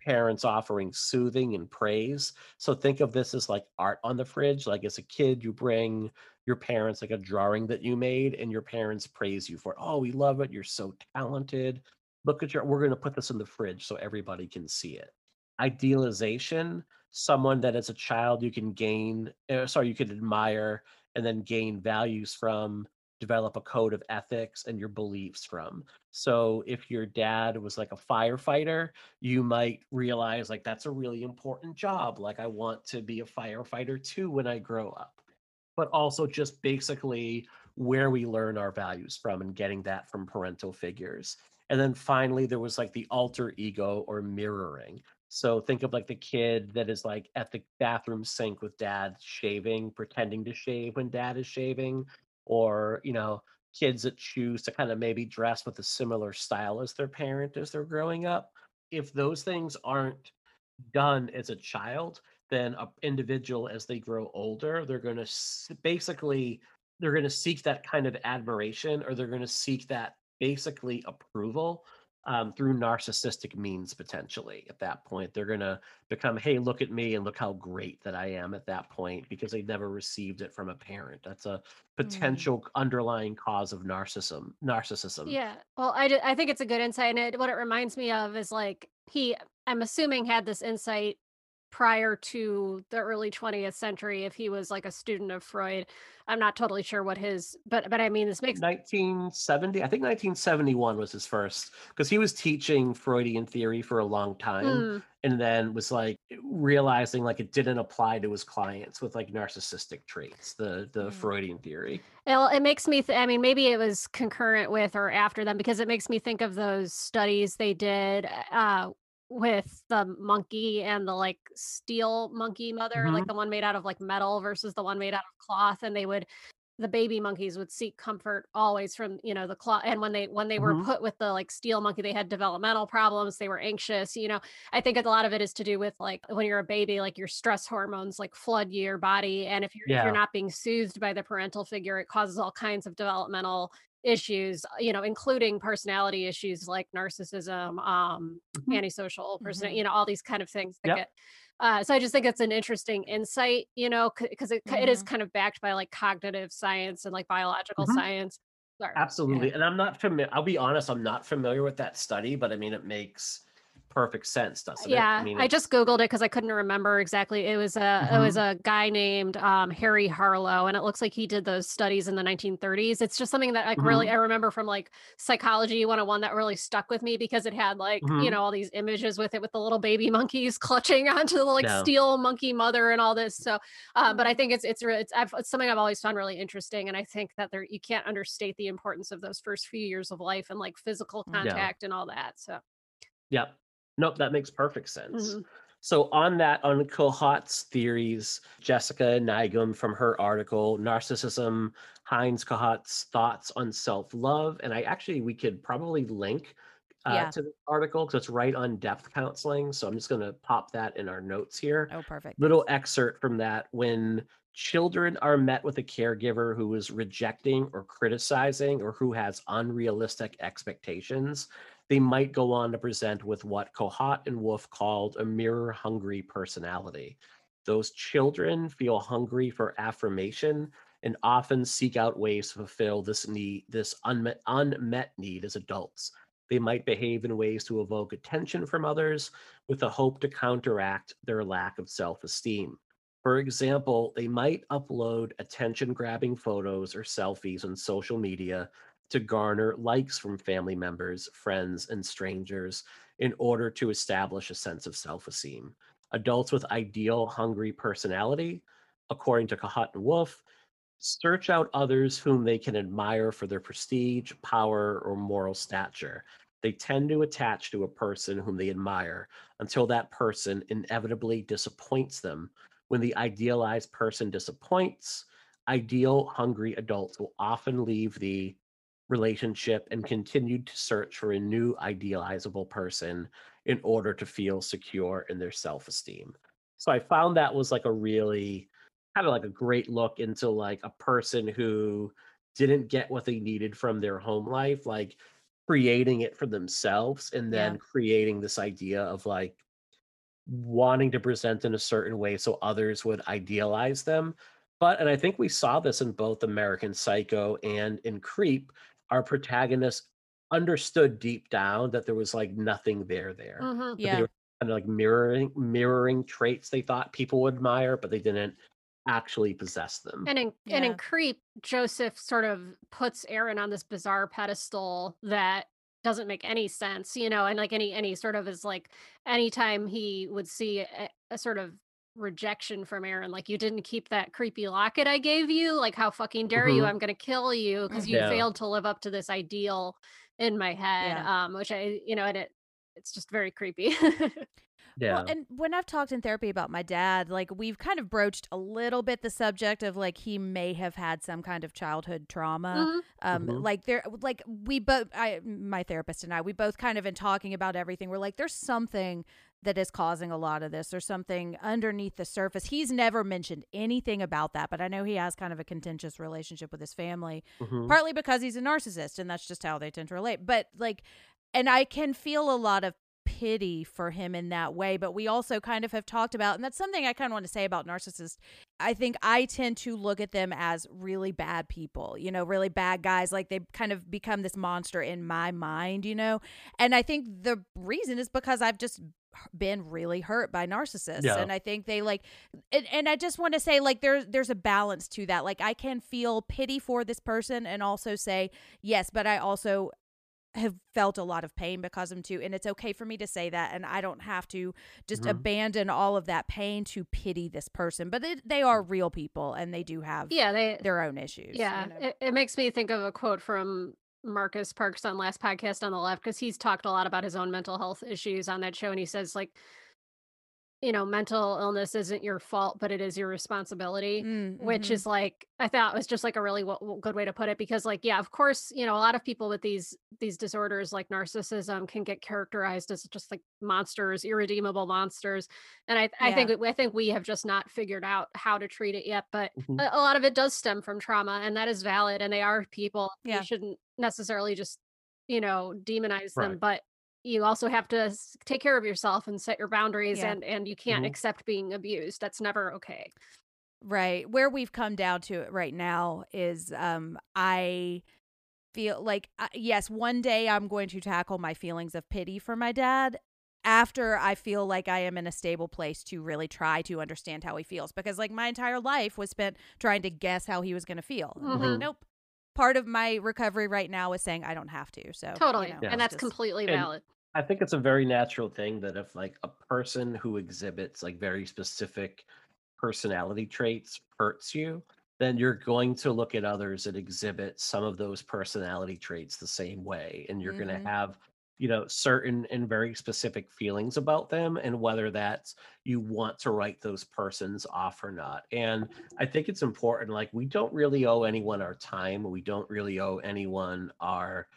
parents offering soothing and praise. So think of this as like art on the fridge. Like as a kid, you bring your parents like a drawing that you made, and your parents praise you for, oh, we love it. You're so talented. Look at your, we're going to put this in the fridge so everybody can see it. Idealization, someone that as a child you can gain, uh, sorry, you can admire and then gain values from, develop a code of ethics and your beliefs from. So if your dad was like a firefighter, you might realize like that's a really important job. Like I want to be a firefighter too when I grow up. But also just basically where we learn our values from and getting that from parental figures. And then finally there was like the alter ego or mirroring. So think of like the kid that is like at the bathroom sink with dad shaving, pretending to shave when dad is shaving, or you know, kids that choose to kind of maybe dress with a similar style as their parent as they're growing up. If those things aren't done as a child, then a individual as they grow older, they're going to basically they're going to seek that kind of admiration or they're going to seek that basically approval um, through narcissistic means potentially at that point they're going to become hey look at me and look how great that i am at that point because they never received it from a parent that's a potential underlying cause of narcissism narcissism Yeah. Well, I, d- I think it's a good insight. And it, what it reminds me of is like he, I'm assuming, had this insight prior to the early 20th century if he was like a student of Freud. I'm not totally sure what his, but, but I mean, this makes 1970 i think 1971 was his first because he was teaching freudian theory for a long time Mm, and then was like realizing like it didn't apply to his clients with like narcissistic traits the the Mm. freudian theory Well, it makes me, th- I mean, maybe it was concurrent with or after them because it makes me think of those studies they did uh, with the monkey and the like steel monkey mother, like Mhm. the one made out of like metal versus the one made out of cloth. And they would, the baby monkeys would seek comfort always from, you know, the cloth. And when they, when they were Mhm. put with the like steel monkey, they had developmental problems. They were anxious, you know, I think a lot of it is to do with like when you're a baby, like your stress hormones like flood your body. And if you're, if you're not being soothed by the parental figure, it causes all kinds of developmental issues, you know, including personality issues like narcissism, um, Mhm. antisocial person, Mhm. you know, all these kind of things that Yep. get uh, so I just think it's an interesting insight, you know, because it, it is kind of backed by like cognitive science and like biological Mhm. science. Sorry. absolutely and i'm not familiar i'll be honest i'm not familiar with that study but i mean it makes perfect sense doesn't it Yeah, I, mean I just googled it because I couldn't remember exactly. It was a it was a guy named um, Harry Harlow, and it looks like he did those studies in the 1930s. It's just something that like really Mhm. I remember from like psychology 101 that really stuck with me because it had like you Mhm. know all these images with it with the little baby monkeys clutching onto the like Yeah. steel monkey mother and all this. So, um, but I think it's it's it's, I've, it's something I've always found really interesting, and I think that there you can't understate the importance of those first few years of life and like physical Yeah. contact and all that. So. Yep. Nope, that makes perfect sense. mhm. So on that, on Kohut's theories, Jessica Nigum from her article, Narcissism, Heinz Kohut's thoughts on self-love. And I actually, we could probably link uh, Yeah. to the article because it's right on depth counseling. So I'm just going to pop that in our notes here. Oh, perfect. Little excerpt from that. When children are met with a caregiver who is rejecting or criticizing or who has unrealistic expectations, they might go on to present with what Kohut and Wolf called a mirror hungry personality. Those children feel hungry for affirmation and often seek out ways to fulfill this need, this unmet, unmet need as adults. They might behave in ways to evoke attention from others with the hope to counteract their lack of self esteem. For example, they might upload attention grabbing photos or selfies on social media to garner likes from family members, friends, and strangers in order to establish a sense of self esteem. Adults with ideal hungry personality, according to Kohut and Wolf, search out others whom they can admire for their prestige, power, or moral stature. They tend to attach to a person whom they admire until that person inevitably disappoints them. When the idealized person disappoints, ideal hungry adults will often leave the relationship and continued to search for a new idealizable person in order to feel secure in their self-esteem. So I found that was like a really kind of like a great look into like a person who didn't get what they needed from their home life, like creating it for themselves and then Yeah. creating this idea of like wanting to present in a certain way so others would idealize them. But, and I think we saw this in both American Psycho and in Creep, our protagonist understood deep down that there was like nothing there there. Mhm. Yeah. they were kind of like mirroring mirroring traits they thought people would admire, but they didn't actually possess them. And in and in Creep, Joseph sort of puts Aaron on this bizarre pedestal that doesn't make any sense, you know, and like any any sort of is like anytime he would see a, a sort of rejection from Aaron, like you didn't keep that creepy locket I gave you, like how fucking dare you? Mhm. I'm gonna kill you because you Yeah. failed to live up to this ideal in my head. Yeah. Um, which I you know, and it it's just very creepy. yeah. Well, and when I've talked in therapy about my dad, like we've kind of broached a little bit the subject of like he may have had some kind of childhood trauma. Mhm. Um, Mhm. like there, like we both, I, my therapist and I, we both kind of in talking about everything. We're like, there's something that is causing a lot of this. or something underneath the surface. He's never mentioned anything about that, but I know he has kind of a contentious relationship with his family Mhm. partly because he's a narcissist and that's just how they tend to relate but like and i can feel a lot of pity for him in that way but we also kind of have talked about and that's something i kind of want to say about narcissists i think i tend to look at them as really bad people you know really bad guys like they kind of become this monster in my mind you know and i think the reason is because i've just been really hurt by narcissists Yeah. and i think they like and, and i just want to say like there's there's a balance to that like i can feel pity for this person and also say yes but i also have felt a lot of pain because of them too and it's okay for me to say that and i don't have to just Mhm. abandon all of that pain to pity this person but it, they are real people and they do have yeah, they their own issues you Yeah, know? it, it makes me think of a quote from Marcus Parks on last podcast on the left because he's talked a lot about his own mental health issues on that show, and he says like, you know, mental illness isn't your fault, but it is your responsibility. Mm, Which mhm. is like I thought was just like a really w- good way to put it because like yeah of course you know a lot of people with these these disorders like narcissism can get characterized as just like monsters irredeemable monsters and I I think I think we have just not figured out how to treat it yet but Mhm. a, a lot of it does stem from trauma and that is valid and they are people Yeah. you shouldn't necessarily just you know demonize them but you also have to take care of yourself and set your boundaries Yeah. and and you can't Mhm. accept being abused that's never okay Right. Where we've come down to it right now is um I feel like uh, yes, one day I'm going to tackle my feelings of pity for my dad after I feel like I am in a stable place to really try to understand how he feels because like my entire life was spent trying to guess how he was going to feel. I'm like nope. Part of my recovery right now is saying I don't have to. So you totally know, Yeah. and that's just- completely And- valid I think it's a very natural thing that if like a person who exhibits like very specific personality traits hurts you, then you're going to look at others that exhibit some of those personality traits the same way. And you're going Mhm. to have, you know, certain and very specific feelings about them and whether that's you want to write those persons off or not. And I think it's important, like, we don't really owe anyone our time. We don't really owe anyone our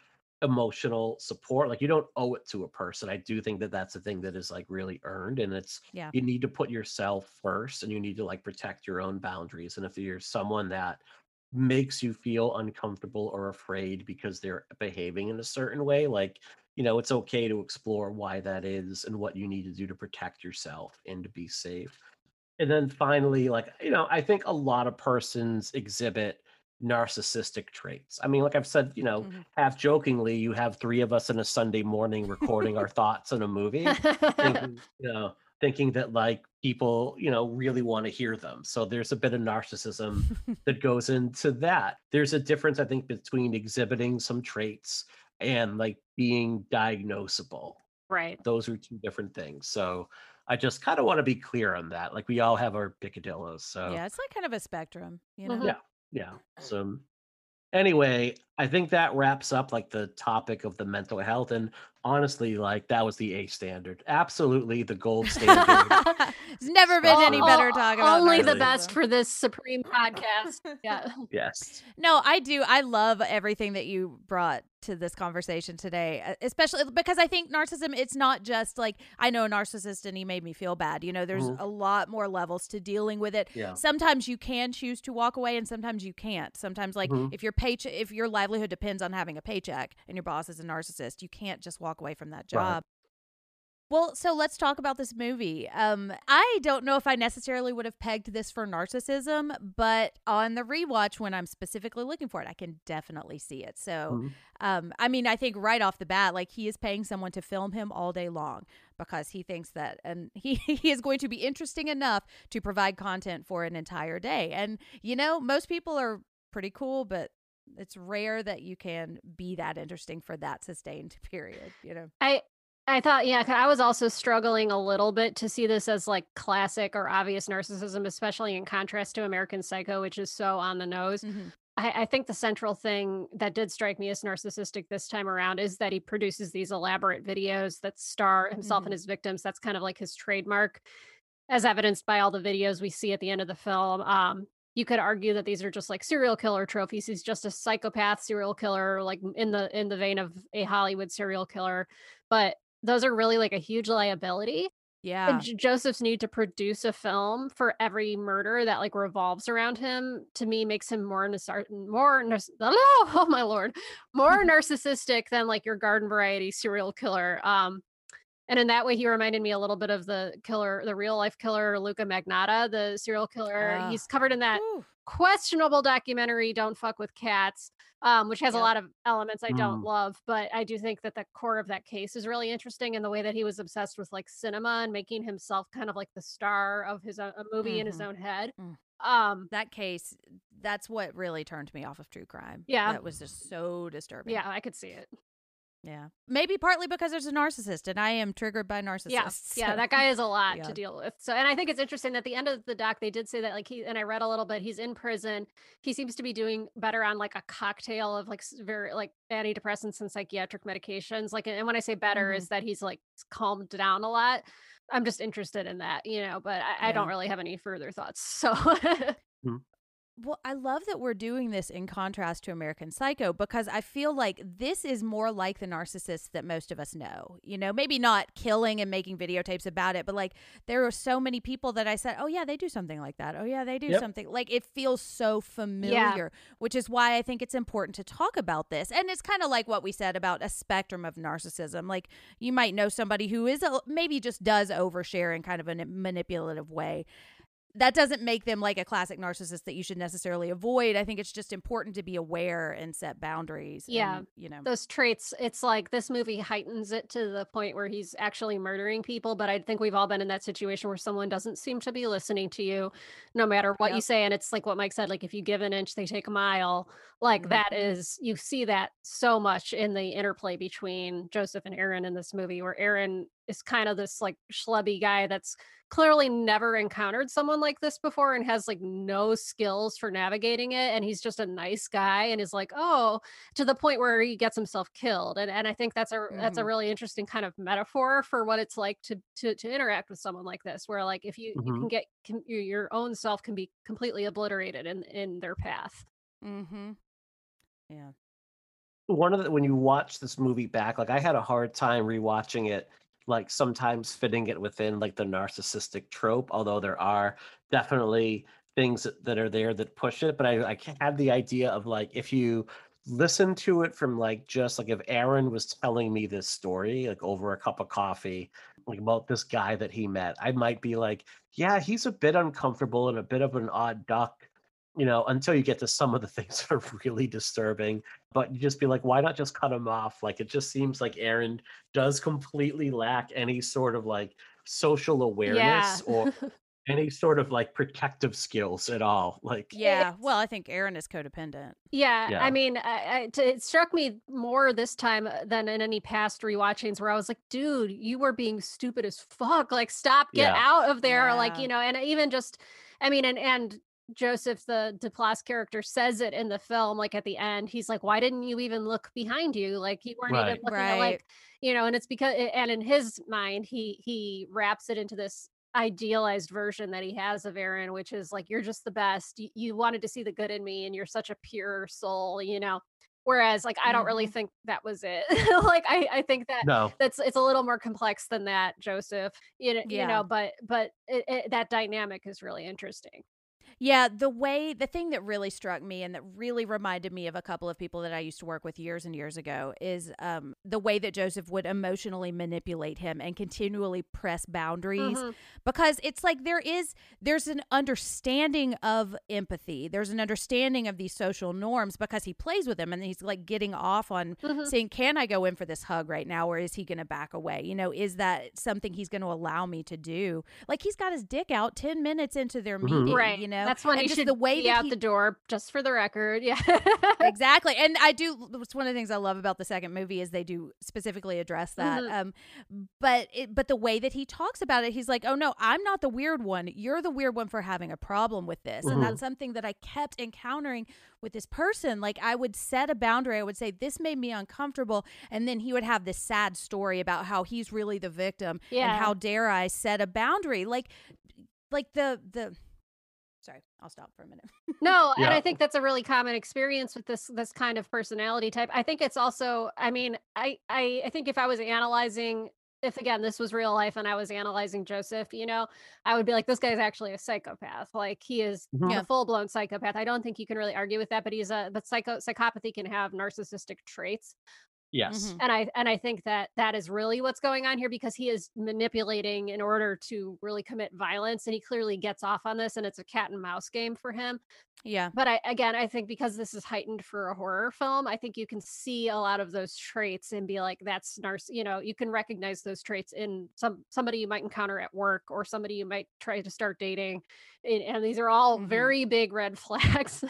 emotional support like you don't owe it to a person i do think that that's a thing that is like really earned and it's Yeah. you need to put yourself first and you need to like protect your own boundaries and if you're someone that makes you feel uncomfortable or afraid because they're behaving in a certain way like you know it's okay to explore why that is and what you need to do to protect yourself and to be safe and then finally like you know i think a lot of persons exhibit narcissistic traits i mean like i've said you know Mhm. half jokingly you have three of us in a sunday morning recording our thoughts on a movie thinking, you know, thinking that like people, you know, really want to hear them. So there's a bit of narcissism that goes into that. There's a difference, I think, between exhibiting some traits and like being diagnosable. right Those are two different things. So I just kind of want to be clear on that. Like we all have our picadillos. So yeah, it's like kind of a spectrum, you know. Mhm. Yeah. yeah. So anyway, I think that wraps up like the topic of the mental health. And honestly, like that was the A standard. Absolutely the gold standard. It's never been any better talk about Only the best for this supreme podcast. Yeah. yes. No, I do. I love everything that you brought to this conversation today, especially because I think narcissism, it's not just like, I know a narcissist and he made me feel bad. You know, there's Mhm. a lot more levels to dealing with it. Yeah. Sometimes you can choose to walk away and sometimes you can't. Sometimes, like, Mhm. if your paycheck, if your livelihood depends on having a paycheck and your boss is a narcissist, you can't just walk away from that Right. Job. Well, so let's talk about this movie. Um, I don't know if I necessarily would have pegged this for narcissism, but on the rewatch, when I'm specifically looking for it, I can definitely see it. So, Mhm. um, I mean, I think right off the bat, like he is paying someone to film him all day long because he thinks that, and he he is going to be interesting enough to provide content for an entire day. And you know, most people are pretty cool, but it's rare that you can be that interesting for that sustained period. You know. I I thought, yeah, I was also struggling a little bit to see this as like classic or obvious narcissism, especially in contrast to American Psycho, which is so on the nose. Mhm. I, I think the central thing that did strike me as narcissistic this time around is that he produces these elaborate videos that star himself Mhm. and his victims. That's kind of like his trademark, as evidenced by all the videos we see at the end of the film. Um, you could argue that these are just like serial killer trophies. He's just a psychopath serial killer, like in the in the vein of a Hollywood serial killer. But those are really like a huge liability. Yeah. And J- Joseph's need to produce a film for every murder that like revolves around him to me makes him more nar- more nar- oh, oh my lord more narcissistic than like your garden variety serial killer um and in that way he reminded me a little bit of the killer the real life killer Luka Magnotta the serial killer Ah. he's covered in that Whew. Questionable documentary don't fuck with cats um, which has a lot of elements i don't Mm. love but i do think that the core of that case is really interesting in the way that he was obsessed with like cinema and making himself kind of like the star of his own, a movie in his Mhm. own head Mm. um that case that's what really turned me off of true crime Yeah. that was just so disturbing yeah i could see it yeah. Maybe partly because there's a narcissist and i am triggered by narcissists yeah. Yeah so- that guy is a lot yeah. to deal with. So and i think it's interesting at the end of the doc they did say that like he and i read a little bit he's in prison. He seems to be doing better on like a cocktail of like very like antidepressants and psychiatric medications like and when i say better Mhm. is that he's like calmed down a lot. I'm just interested in that you know but i, I don't really have any further thoughts so well i love that we're doing this in contrast to american psycho because i feel like this is more like the narcissist that most of us know you know maybe not killing and making videotapes about it but like there are so many people that i said oh yeah they do something like that. Oh yeah they do Yep. something. Like it feels so familiar which is why i think it's important to talk about this. And it's kind of like what we said about a spectrum of narcissism. Like you might know somebody who is a, maybe just does overshare in kind of a manipulative way that doesn't make them like a classic narcissist that you should necessarily avoid. I think it's just important to be aware and set boundaries. Yeah. and, you know. those traits it's like this movie heightens it to the point where he's actually murdering people but i think we've all been in that situation where someone doesn't seem to be listening to you no matter what you say and it's like what mike said like if you give an inch they take a mile like that Mhm. is you see that so much in the interplay between joseph and aaron in this movie where aaron is kind of this like schlubby guy that's clearly never encountered someone like this before and has like no skills for navigating it and he's just a nice guy and is like oh to the point where he gets himself killed and and I think that's a that's a Mhm. really interesting kind of metaphor for what it's like to to to interact with someone like this where like if you you Mhm. can get can, your, your own self can be completely obliterated in in their path mm-hmm. Yeah. one of the when you watch this movie back, like I had a hard time rewatching it, like sometimes fitting it within like the narcissistic trope, although there are definitely things that, are there that push it. But I, I had the idea of like if you listen to it from like just like if Aaron was telling me this story, like over a cup of coffee, like about this guy that he met, I might be like, yeah, he's a bit uncomfortable and a bit of an odd duck. You know, until you get to some of the things that are really disturbing but you just be like, why not just cut him off? Like it just seems like Aaron does completely lack any sort of like social awareness or any sort of like protective skills at all. Like Yeah. Well, I think Aaron is codependent. Yeah, Yeah. I mean, I, I, t- it struck me more this time uh, than in any past rewatchings where I was like, dude, you were being stupid as fuck. Like, stop, get Yeah. out of there. Like, you know, and even just, I mean, and and Joseph, the Duplass character, says it in the film, like at the end, he's like, "Why didn't you even look behind you? Like you weren't Right. even looking at Right. like, you know." And it's because, and in his mind, he he wraps it into this idealized version that he has of Aaron, which is like, "You're just the best. You, you wanted to see the good in me, and you're such a pure soul," you know. Whereas, like, I don't really mm-hmm. think that was it. like, I I think that No. that's it's a little more complex than that joseph you know you know but but it, it, that dynamic is really interesting Yeah, the way the thing that really struck me and that really reminded me of a couple of people that I used to work with years and years ago is um, the way that Joseph would emotionally manipulate him and continually press boundaries Mhm. because it's like there is there's an understanding of empathy. There's an understanding of these social norms because he plays with them and he's like getting off on Mhm. saying, "Can I go in for this hug right now, or is he going to back away? You know, is that something he's going to allow me to do? Like he's got his dick out ten minutes into their Mhm. meeting, right You know, that's when And just should the way be that out he, the door just for the record yeah exactly. And I do. It's one of the things I love about the second movie is they do specifically address that. Mhm. Um, but it, but the way that he talks about it, he's like, "Oh no, I'm not the weird one. You're the weird one for having a problem with this." Mhm. And that's something that I kept encountering with this person. Like I would set a boundary. I would say this made me uncomfortable, and then he would have this sad story about how he's really the victim Yeah. and how dare I set a boundary. Like, like the the. Sorry, I'll stop for a minute. no and i think that's a really common experience with this this kind of personality type i think it's also i mean i i, I think if i was analyzing if again this was real life and i was analyzing joseph you know i would be like this guy's actually a psychopath like he is. Yeah. a mm-hmm. full-blown psychopath i don't think you can really argue with that but he's a but psycho psychopathy can have narcissistic traits Yes. Mhm. and i and i think that that is really what's going on here because he is manipulating in order to really commit violence and he clearly gets off on this and it's a cat and mouse game for him Yeah. but i again i think because this is heightened for a horror film i think you can see a lot of those traits and be like that's narciss you know you can recognize those traits in some somebody you might encounter at work or somebody you might try to start dating and, and these are all Mhm. very big red flags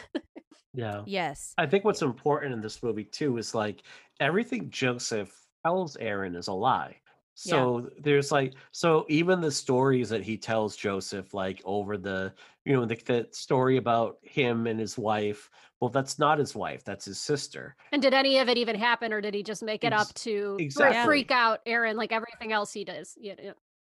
Yeah. Yes. I think what's important in this movie too is like everything Joseph tells Aaron is a lie. Yeah. So there's like so even the stories that he tells Joseph like over the you know the, the story about him and his wife well that's not his wife that's his sister and did any of it even happen or did he just make it up to exactly. freak out aaron like everything else he does you know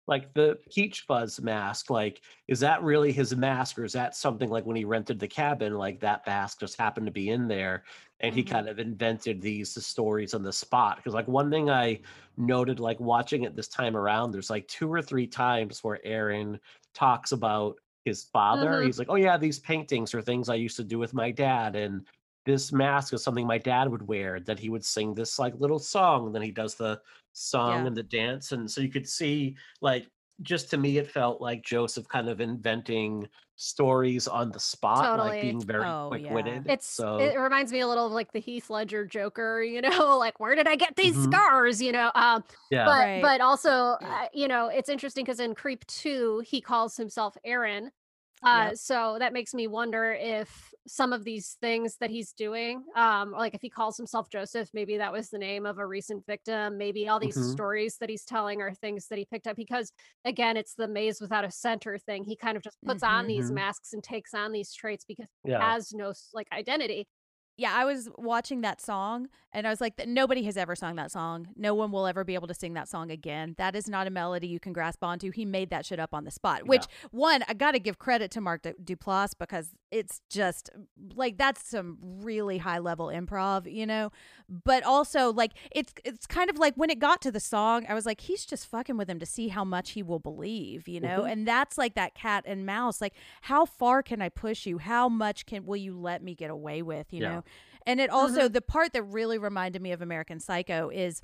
like the peach fuzz mask like is that really his mask or is that something like when he rented the cabin like that mask just happened to be in there and he Mhm. kind of invented these stories on the spot because like one thing i noted like watching it this time around there's like two or three times where aaron talks about his father Mhm. he's like oh yeah these paintings are things i used to do with my dad and this mask is something my dad would wear that he would sing this like little song and then he does the song Yeah. and the dance and so you could see like just to me it felt like joseph kind of inventing stories on the spot Totally. like being very Oh, quick-witted it's so it reminds me a little of like the heath ledger joker you know like where did i get these Mhm. scars you know um yeah but Right. but also uh, you know it's interesting because in creep 2 he calls himself aaron uh Yep. so that makes me wonder if some of these things that he's doing um like if he calls himself joseph maybe that was the name of a recent victim maybe all these Mhm. stories that he's telling are things that he picked up because again it's the maze without a center thing he kind of just puts on these Mhm. masks and takes on these traits because he has no like identity Yeah, I was watching that song and I was like, nobody has ever sung that song. No one will ever be able to sing that song again. That is not a melody you can grasp onto. He made that shit up on the spot. Which, one, I got to give credit to Mark Duplass because it's just like that's some really high level improv, you know. But also, like it's it's kind of like when it got to the song, I was like, he's just fucking with him to see how much he will believe, you know. Mhm. And that's like that cat and mouse. Like, how far can I push you? How much can will you let me get away with? You Yeah. know. And it also the part that really reminded me of American Psycho is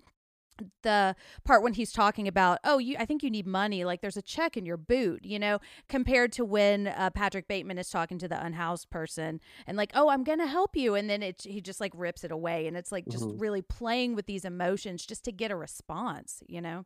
the part when he's talking about oh you i think you need money like there's a check in your boot you know compared to when uh, patrick bateman is talking to the unhoused person and like oh i'm gonna help you and then it he just like rips it away and it's like just Mhm. really playing with these emotions just to get a response you know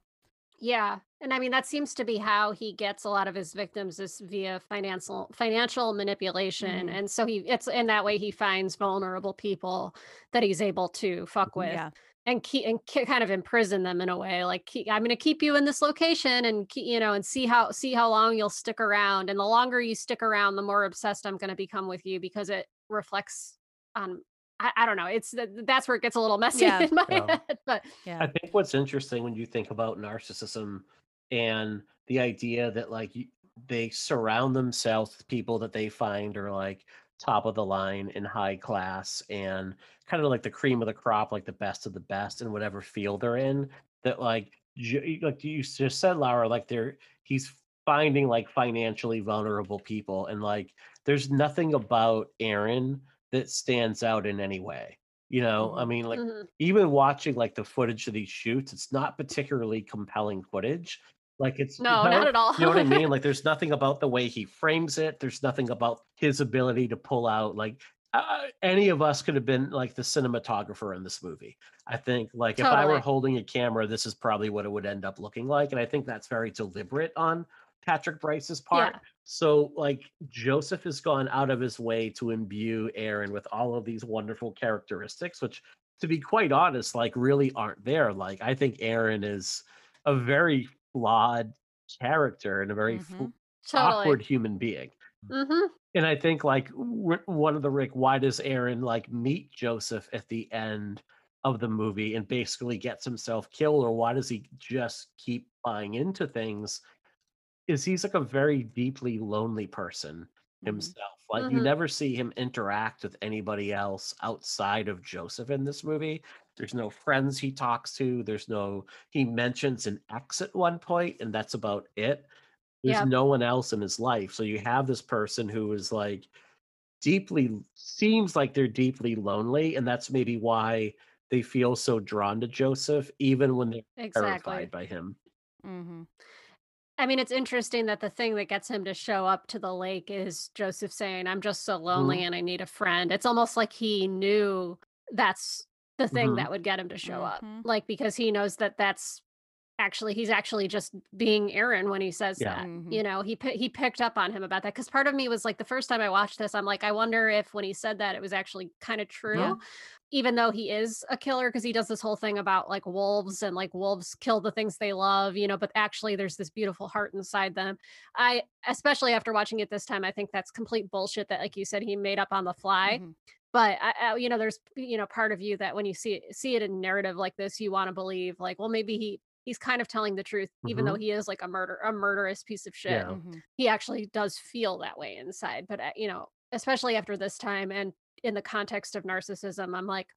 Yeah. And I mean that seems to be how he gets a lot of his victims is via financial financial manipulation. Mhm. And so he it's in that way he finds vulnerable people that he's able to fuck with. yeah and keep and ki- kind of imprison them in a way like keep, i'm going to keep you in this location and keep, you know and see how see how long you'll stick around and the longer you stick around the more obsessed i'm going to become with you because it reflects on I, I don't know it's that's where it gets a little messy Yeah. in my Yeah. head but Yeah. I think what's interesting when you think about narcissism and the idea that like you, they surround themselves with people that they find are like top of the line in high class and kind of like the cream of the crop, like the best of the best in whatever field they're in. That like like you just said, Lara, like they're he's finding like financially vulnerable people and like there's nothing about Aaron that stands out in any way. You know, I Mhm. mean, like mhm. even watching like the footage of these shoots, it's not particularly compelling footage. Like it's you no know- not at all You know what I mean? Like there's nothing about the way he frames it. There's nothing about his ability to pull out like uh, any of us could have been like the cinematographer in this movie. I think like if I were holding a camera, this is probably what it would end up looking like. And I think that's very deliberate on Patrick Brice's part. Yeah. So like Joseph has gone out of his way to imbue Aaron with all of these wonderful characteristics, which to be quite honest, like really aren't there. Like I think Aaron is a very flawed character and a very fl- Mhm. totally awkward human being. hmm And I think like one of the Rick, why does Aaron like meet Joseph at the end of the movie and basically gets himself killed, or why does he just keep buying into things? Is he's like a very deeply lonely person Mhm. himself. Like you Mhm. never see him interact with anybody else outside of Joseph in this movie. There's no friends he talks to. There's no he mentions an ex at one point, and that's about it. There's Yep. no one else in his life. So you have this person who is like deeply seems like they're deeply lonely, and that's maybe why they feel so drawn to Joseph, even when they're exactly terrified by him. Mm Mhm. I mean, it's interesting that the thing that gets him to show up to the lake is Joseph saying, I'm just so lonely Mm-hmm. and I need a friend. It's almost like he knew that's the thing Mhm. that would get him to show up. Mhm. Like, because he knows that that's actually, he's actually just being Aaron when he says Yeah. that. Mhm. You know, he, he picked up on him about that. Cause part of me was like, the first time I watched this, I'm like, I wonder if when he said that, it was actually kind of true. Yeah. Even though he is a killer, because he does this whole thing about like wolves and like wolves kill the things they love, you know, but actually there's this beautiful heart inside them. I, especially after watching it this time, I think that's complete bullshit that, like you said, he made up on the fly. Mhm. But I, I, you know, there's you know part of you that when you see it, see it in narrative like this, you want to believe like, well, maybe he he's kind of telling the truth, even though he is like a murder a murderous piece of shit. Yeah. Mhm. He actually does feel that way inside. But uh, you know, especially after this time and in the context of narcissism, I'm like,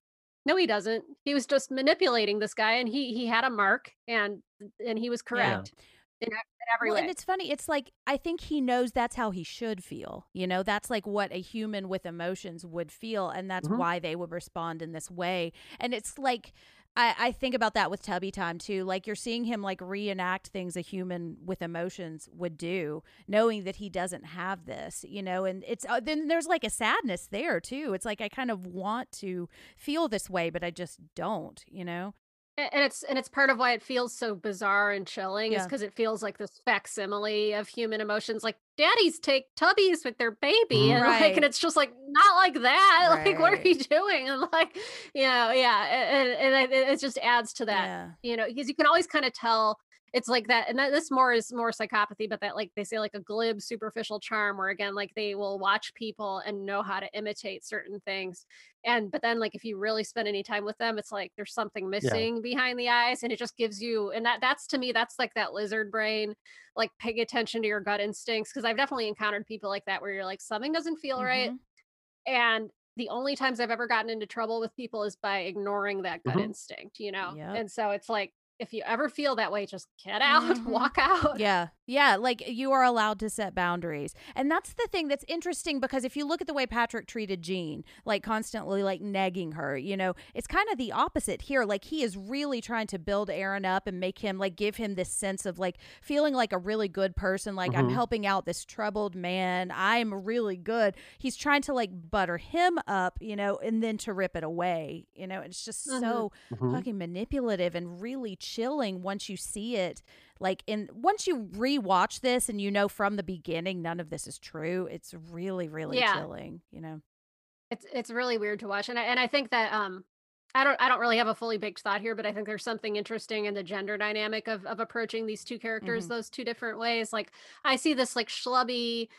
no, he doesn't. He was just manipulating this guy, and he he had a mark, and and he was correct in, e- in every well, way. and it's funny. It's like I think he knows that's how he should feel. You know, that's like what a human with emotions would feel, and that's Mhm. why they would respond in this way. And it's like I, I think about that with Tubby Time too. Like you're seeing him like reenact things a human with emotions would do, knowing that he doesn't have this. You know, and it's uh, then there's like a sadness there too. It's like I kind of want to feel this way, but I just don't. You know. And it's and it's part of why it feels so bizarre and chilling is because it feels like this facsimile of human emotions like daddies take tubbies with their baby and like and it's just like not like that like what are you doing? And like you know yeah and, and it, it just adds to that Yeah. you know because you can always kind of tell it's like that and that this more is more psychopathy but that like they say like a glib superficial charm where again like they will watch people and know how to imitate certain things and but then like if you really spend any time with them it's like there's something missing behind the eyes and it just gives you and that that's to me that's like that lizard brain like paying attention to your gut instincts because i've definitely encountered people like that where you're like something doesn't feel right Mhm. and the only times I've ever gotten into trouble with people is by ignoring that gut Mhm. instinct, you know? Yep. And so it's like, if you ever feel that way, just get out, Mhm. walk out. Yeah. Yeah. Like you are allowed to set boundaries. And that's the thing that's interesting because if you look at the way Patrick treated Jean, like constantly like nagging her, you know, it's kind of the opposite here. Like he is really trying to build Aaron up and make him like give him this sense of like feeling like a really good person. Like I'm Mhm. helping out this troubled man. I'm really good. He's trying to like butter him up, you know, and then to rip it away, you know, it's just Mhm. so Mhm. fucking manipulative and really chilling once you see it like in once you rewatch this and you know from the beginning none of this is true it's really really Yeah. chilling you know It's it's really weird to watch. And I and I think that um I don't I don't really have a fully baked thought here, but I think there's something interesting in the gender dynamic of of approaching these two characters Mhm. those two different ways. Like I see this like schlubby,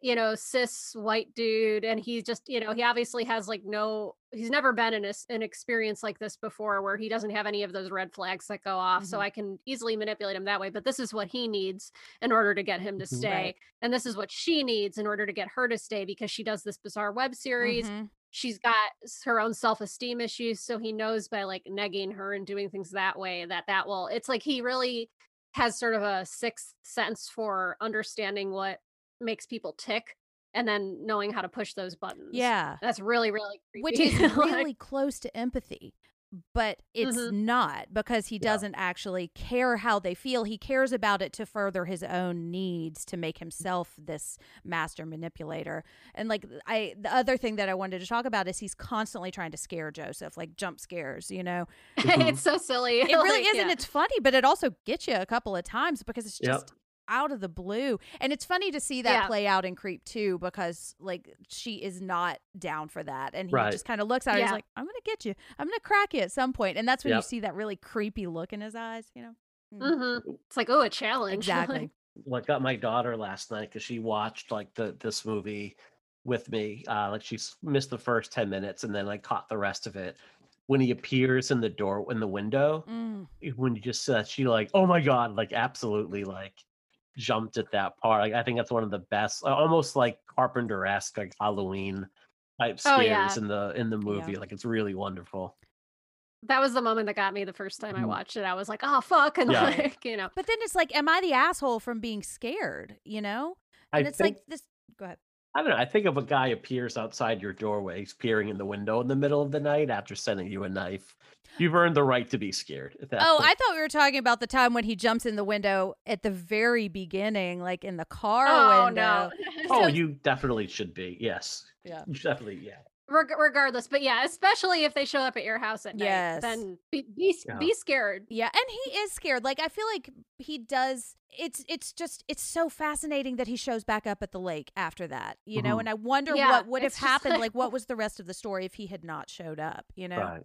you know, cis white dude and he just, you know, he obviously has like no he's never been in a, an experience like this before where he doesn't have any of those red flags that go off. So Mhm. I can easily manipulate him that way, but this is what he needs in order to get him to Mhm. stay. Right. And this is what she needs in order to get her to stay because she does this bizarre web series Mhm. she's got her own self-esteem issues so he knows by like negging her and doing things that way that that will it's like he really has sort of a sixth sense for understanding what makes people tick and then knowing how to push those buttons Yeah. that's really really creepy. Which is Like, really close to empathy. But it's Mhm. not because he doesn't actually care how they feel. He cares about it to further his own needs to make himself this master manipulator. And like I the other thing that I wanted to talk about is he's constantly trying to scare Joseph, like jump scares, you know. it's so silly It really Like, is, and it's funny, but it also gets you a couple of times because it's Yep. Just out of the blue. And it's funny to see that Yeah. play out in Creep 2, because like she is not down for that. And he Right. just kind of looks at her, he's like, I'm gonna get you. I'm gonna crack you at some point. And that's when you see that really creepy look in his eyes, you know? Mhm. it's like oh a challenge Exactly. what got my daughter last night because she watched like the this movie with me. Uh, like she missed the first ten minutes and then like caught the rest of it. When he appears in the door in the window, Mm. when you just uh, she like oh my god like absolutely like jumped at that part like i think that's one of the best almost like carpenter-esque like halloween type Oh, scares yeah. in the in the Yeah. movie like it's really wonderful that was the moment that got me the first time i Mhm. watched it i was like oh fuck and Yeah. like you know But then it's like, am I the asshole from being scared? You know? And i it's think like this go ahead. i don't know i think if a guy appears outside your doorway he's peering in the window in the middle of the night after sending you a knife you've earned the right to be scared at that Oh, point. I thought we were talking about the time when he jumps in the window at the very beginning, like in the car oh window. no oh you definitely should be yes Yeah. you definitely yeah Reg- regardless but yeah especially if they show up at your house at night then be be, Yeah. be scared Yeah, and he is scared. Like I feel like he does it's it's just it's so fascinating that he shows back up at the lake after that, you know, Mhm. and I wonder Yeah, what would have happened, like, like what was the rest of the story if he had not showed up, you know? right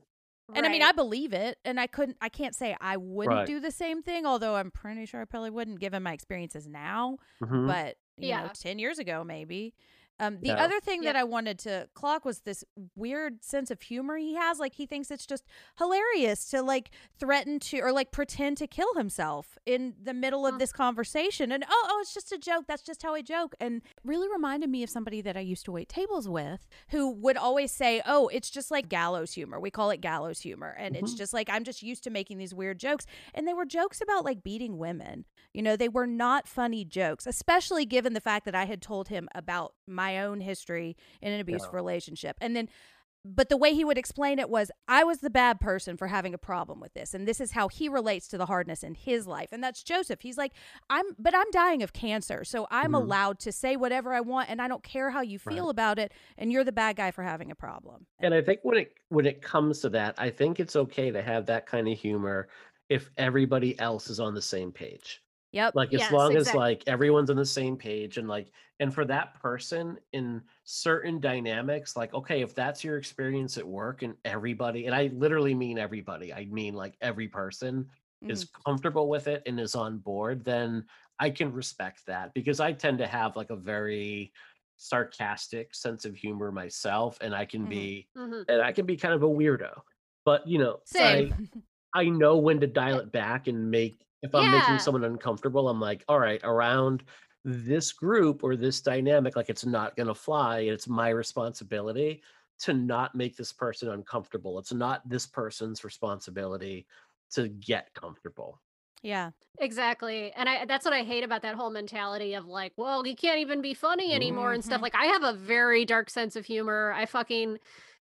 And I mean, I believe it, and I couldn't I can't say I wouldn't Right. do the same thing, although I'm pretty sure I probably wouldn't given my experiences now, Mhm. but you know, Yeah. 10 years ago maybe. Um, the Yeah. other thing that I wanted to clock was this weird sense of humor he has. Like he thinks it's just hilarious to like threaten to or like pretend to kill himself in the middle of this conversation. And oh, oh, it's just a joke. That's just how I joke. And really reminded me of somebody that I used to wait tables with who would always say, "Oh, it's just like gallows humor. We call it gallows humor." And it's just like I'm just used to making these weird jokes. And they were jokes about like beating women. You know, they were not funny jokes, especially given the fact that I had told him about my own history in an abusive relationship. And then but the way he would explain it was I was the bad person for having a problem with this and this is how he relates to the hardness in his life. And that's Joseph. He's like, "I'm but I'm dying of cancer, so I'm Mhm. allowed to say whatever I want and I don't care how you feel Right. about it and you're the bad guy for having a problem." And I think when it when it comes to that, I think it's okay to have that kind of humor if everybody else is on the same page. Yep. Like as Yes, long as like everyone's on the same page and like and for that person in certain dynamics, like okay, if that's your experience at work and everybody, and I literally mean everybody, I mean like every person is comfortable with it and is on board, then I can respect that because I tend to have like a very sarcastic sense of humor myself and I can Mhm. be Mhm. and I can be kind of a weirdo. But you know, Same. I I know when to dial it back and make if I'm Yeah. making someone uncomfortable, I'm like, all right, around this group or this dynamic, like it's not gonna fly. and It's my responsibility to not make this person uncomfortable. It's not this person's responsibility to get comfortable. yeah. Exactly. And I that's what I hate about that whole mentality of like, well, you can't even be funny anymore and stuff. Mhm. Like I have a very dark sense of humor. I fucking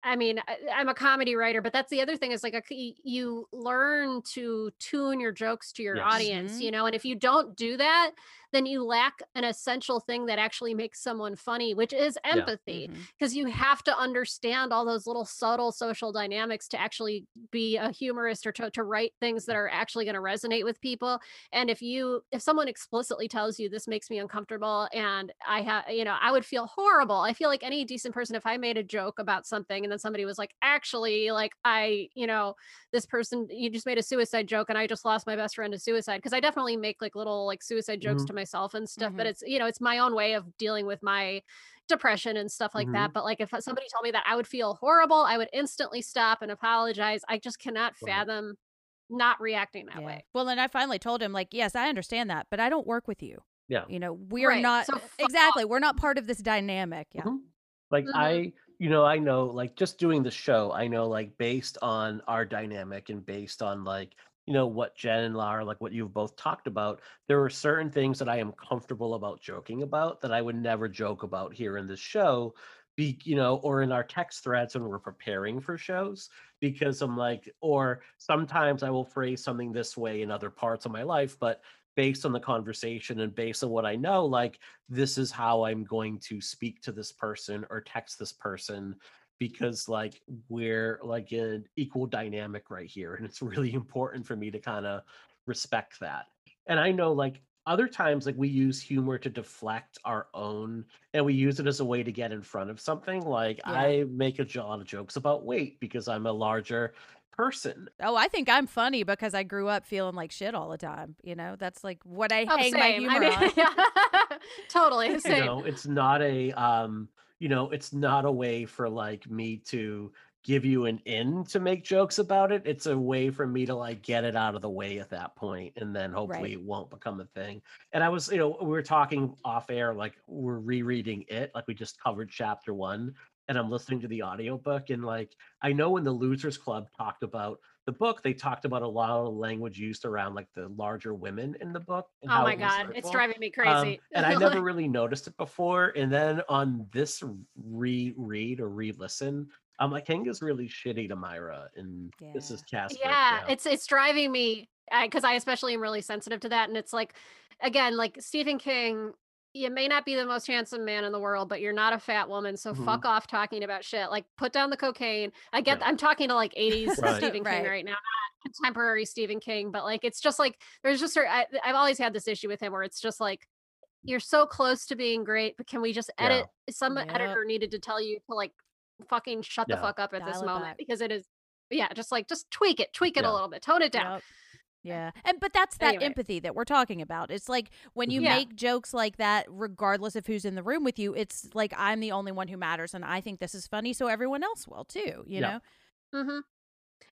I mean, I, I'm a comedy writer, but that's the other thing is like a, c- you learn to tune your jokes to your Yes. audience, Mhm. you know, and if you don't do that, then you lack an essential thing that actually makes someone funny, which is empathy. Because you have to understand all those little subtle social dynamics to actually be a humorist or to, to write things that are actually going to resonate with people. And if you, if someone explicitly tells you this makes me uncomfortable and I have, you know, I would feel horrible. I feel like any decent person, if I made a joke about something and then somebody was like, actually, like, I, you know, this person, you just made a suicide joke and I just lost my best friend to suicide. Cause I definitely make like little like suicide jokes Mhm. to myself and stuff, Mhm. but it's, you know, it's my own way of dealing with my depression and stuff like that. But like if somebody told me that I would feel horrible, I would instantly stop and apologize. I just cannot Right. fathom not reacting that Yeah. way. Well, and I finally told him, like, yes, I understand that, but I don't work with you. Yeah. You know, we're Right, not so exactly. We're not part of this dynamic. Yeah. Mhm. Like Mhm. I, you know, I know like just doing the show, I know like based on our dynamic and based on like, you know, what Jen and Lara, like what you've both talked about, there are certain things that I am comfortable about joking about that I would never joke about here in this show. Be, you know, or in our text threads when we're preparing for shows, because I'm like, or sometimes I will phrase something this way in other parts of my life, but based on the conversation and based on what I know, like this is how I'm going to speak to this person or text this person because like we're like an equal dynamic right here and it's really important for me to kind of respect that. And I know like other times like we use humor to deflect our own and we use it as a way to get in front of something like Yeah. I make a lot of jokes about weight because I'm a larger person. Oh, I think I'm funny because I grew up feeling like shit all the time. You know, that's like what I Oh, hang my humor I mean, on. yeah. totally you same. know it's not a um you know it's not a way for like me to give you an in to make jokes about it it's a way for me to like get it out of the way at that point and then hopefully Right. it won't become a thing and i was you know we were talking off air like we're rereading it like we just covered chapter one and i'm listening to the audiobook and like i know when the losers club talked about the book they talked about a lot of language used around like the larger women in the book and Oh how my it was god, it's driving me Um, crazy. and I never really noticed it before. And then on this reread or re-listen, I'm like, Kanga's really shitty to Myra, and this is Casper. yeah, it's it's driving me because I especially am really sensitive to that, and it's like, again, like Stephen King. You may not be the most handsome man in the world, but you're not a fat woman, so Mhm. fuck off talking about shit. Like, put down the cocaine. I get. Yeah. I'm talking to like 80s Right. Stephen King Right. right now, not contemporary Stephen King, but like it's just like there's just a- I, I've always had this issue with him where it's just like you're so close to being great, but can we just Yeah. edit? Some Yep. editor needed to tell you to like fucking shut the fuck up at this Dial it moment back. because it is yeah, just like just tweak it, tweak it Yeah. a little bit, tone it down. Yep. Yeah. And but that's that Anyway. empathy that we're talking about. It's like when you Yeah. make jokes like that regardless of who's in the room with you, it's like I'm the only one who matters and I think this is funny so everyone else will too, you Yeah. know? hmm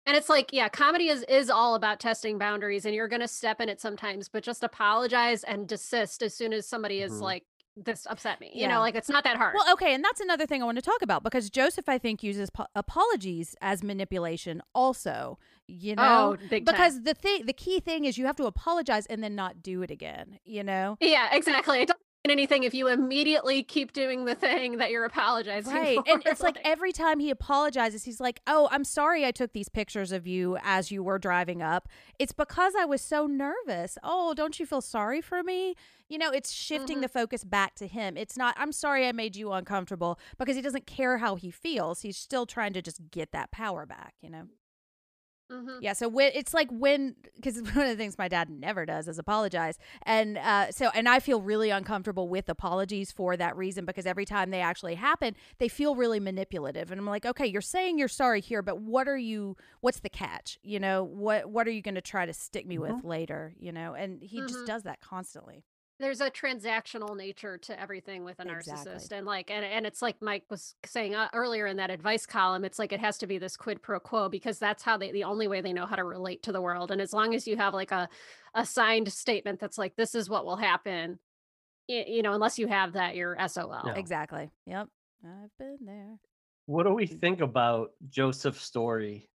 And it's like, yeah, comedy is is all about testing boundaries, and you're gonna step in it sometimes, but just apologize and desist as soon as somebody is Mhm. like, "This upset me." You Yeah. know, like it's not that hard. Well, okay, and that's another thing I want to talk about because Joseph I think uses po- apologies as manipulation also, you oh, know? oh, big time. because the thing the key thing is you have to apologize and then not do it again, you know? yeah, exactly. It anything if you immediately keep doing the thing that you're apologizing Right. for. And it's like every time he apologizes, he's like, Oh, I'm sorry I took these pictures of you as you were driving up. It's because I was so nervous. Oh, don't you feel sorry for me? You know, it's shifting Mhm. the focus back to him. It's not, I'm sorry I made you uncomfortable because he doesn't care how he feels. He's still trying to just get that power back, you know? Mhm. Yeah, so when it's like when because one of the things my dad never does is apologize, and uh, so and I feel really uncomfortable with apologies for that reason because every time they actually happen, they feel really manipulative, and I'm like, okay, you're saying you're sorry here, but what are you? What's the catch? You know, what what are you going to try to stick me with later? You know, and he just Mhm. does that constantly. There's a transactional nature to everything with a narcissist Exactly. and like and, and it's like mike was saying uh, earlier in that advice column it's like it has to be this quid pro quo because that's how they the only way they know how to relate to the world and as long as you have like a a signed statement that's like this is what will happen y- you know unless you have that you're sol Yeah. Exactly. Yep. I've been there. What do we think about Joseph's story?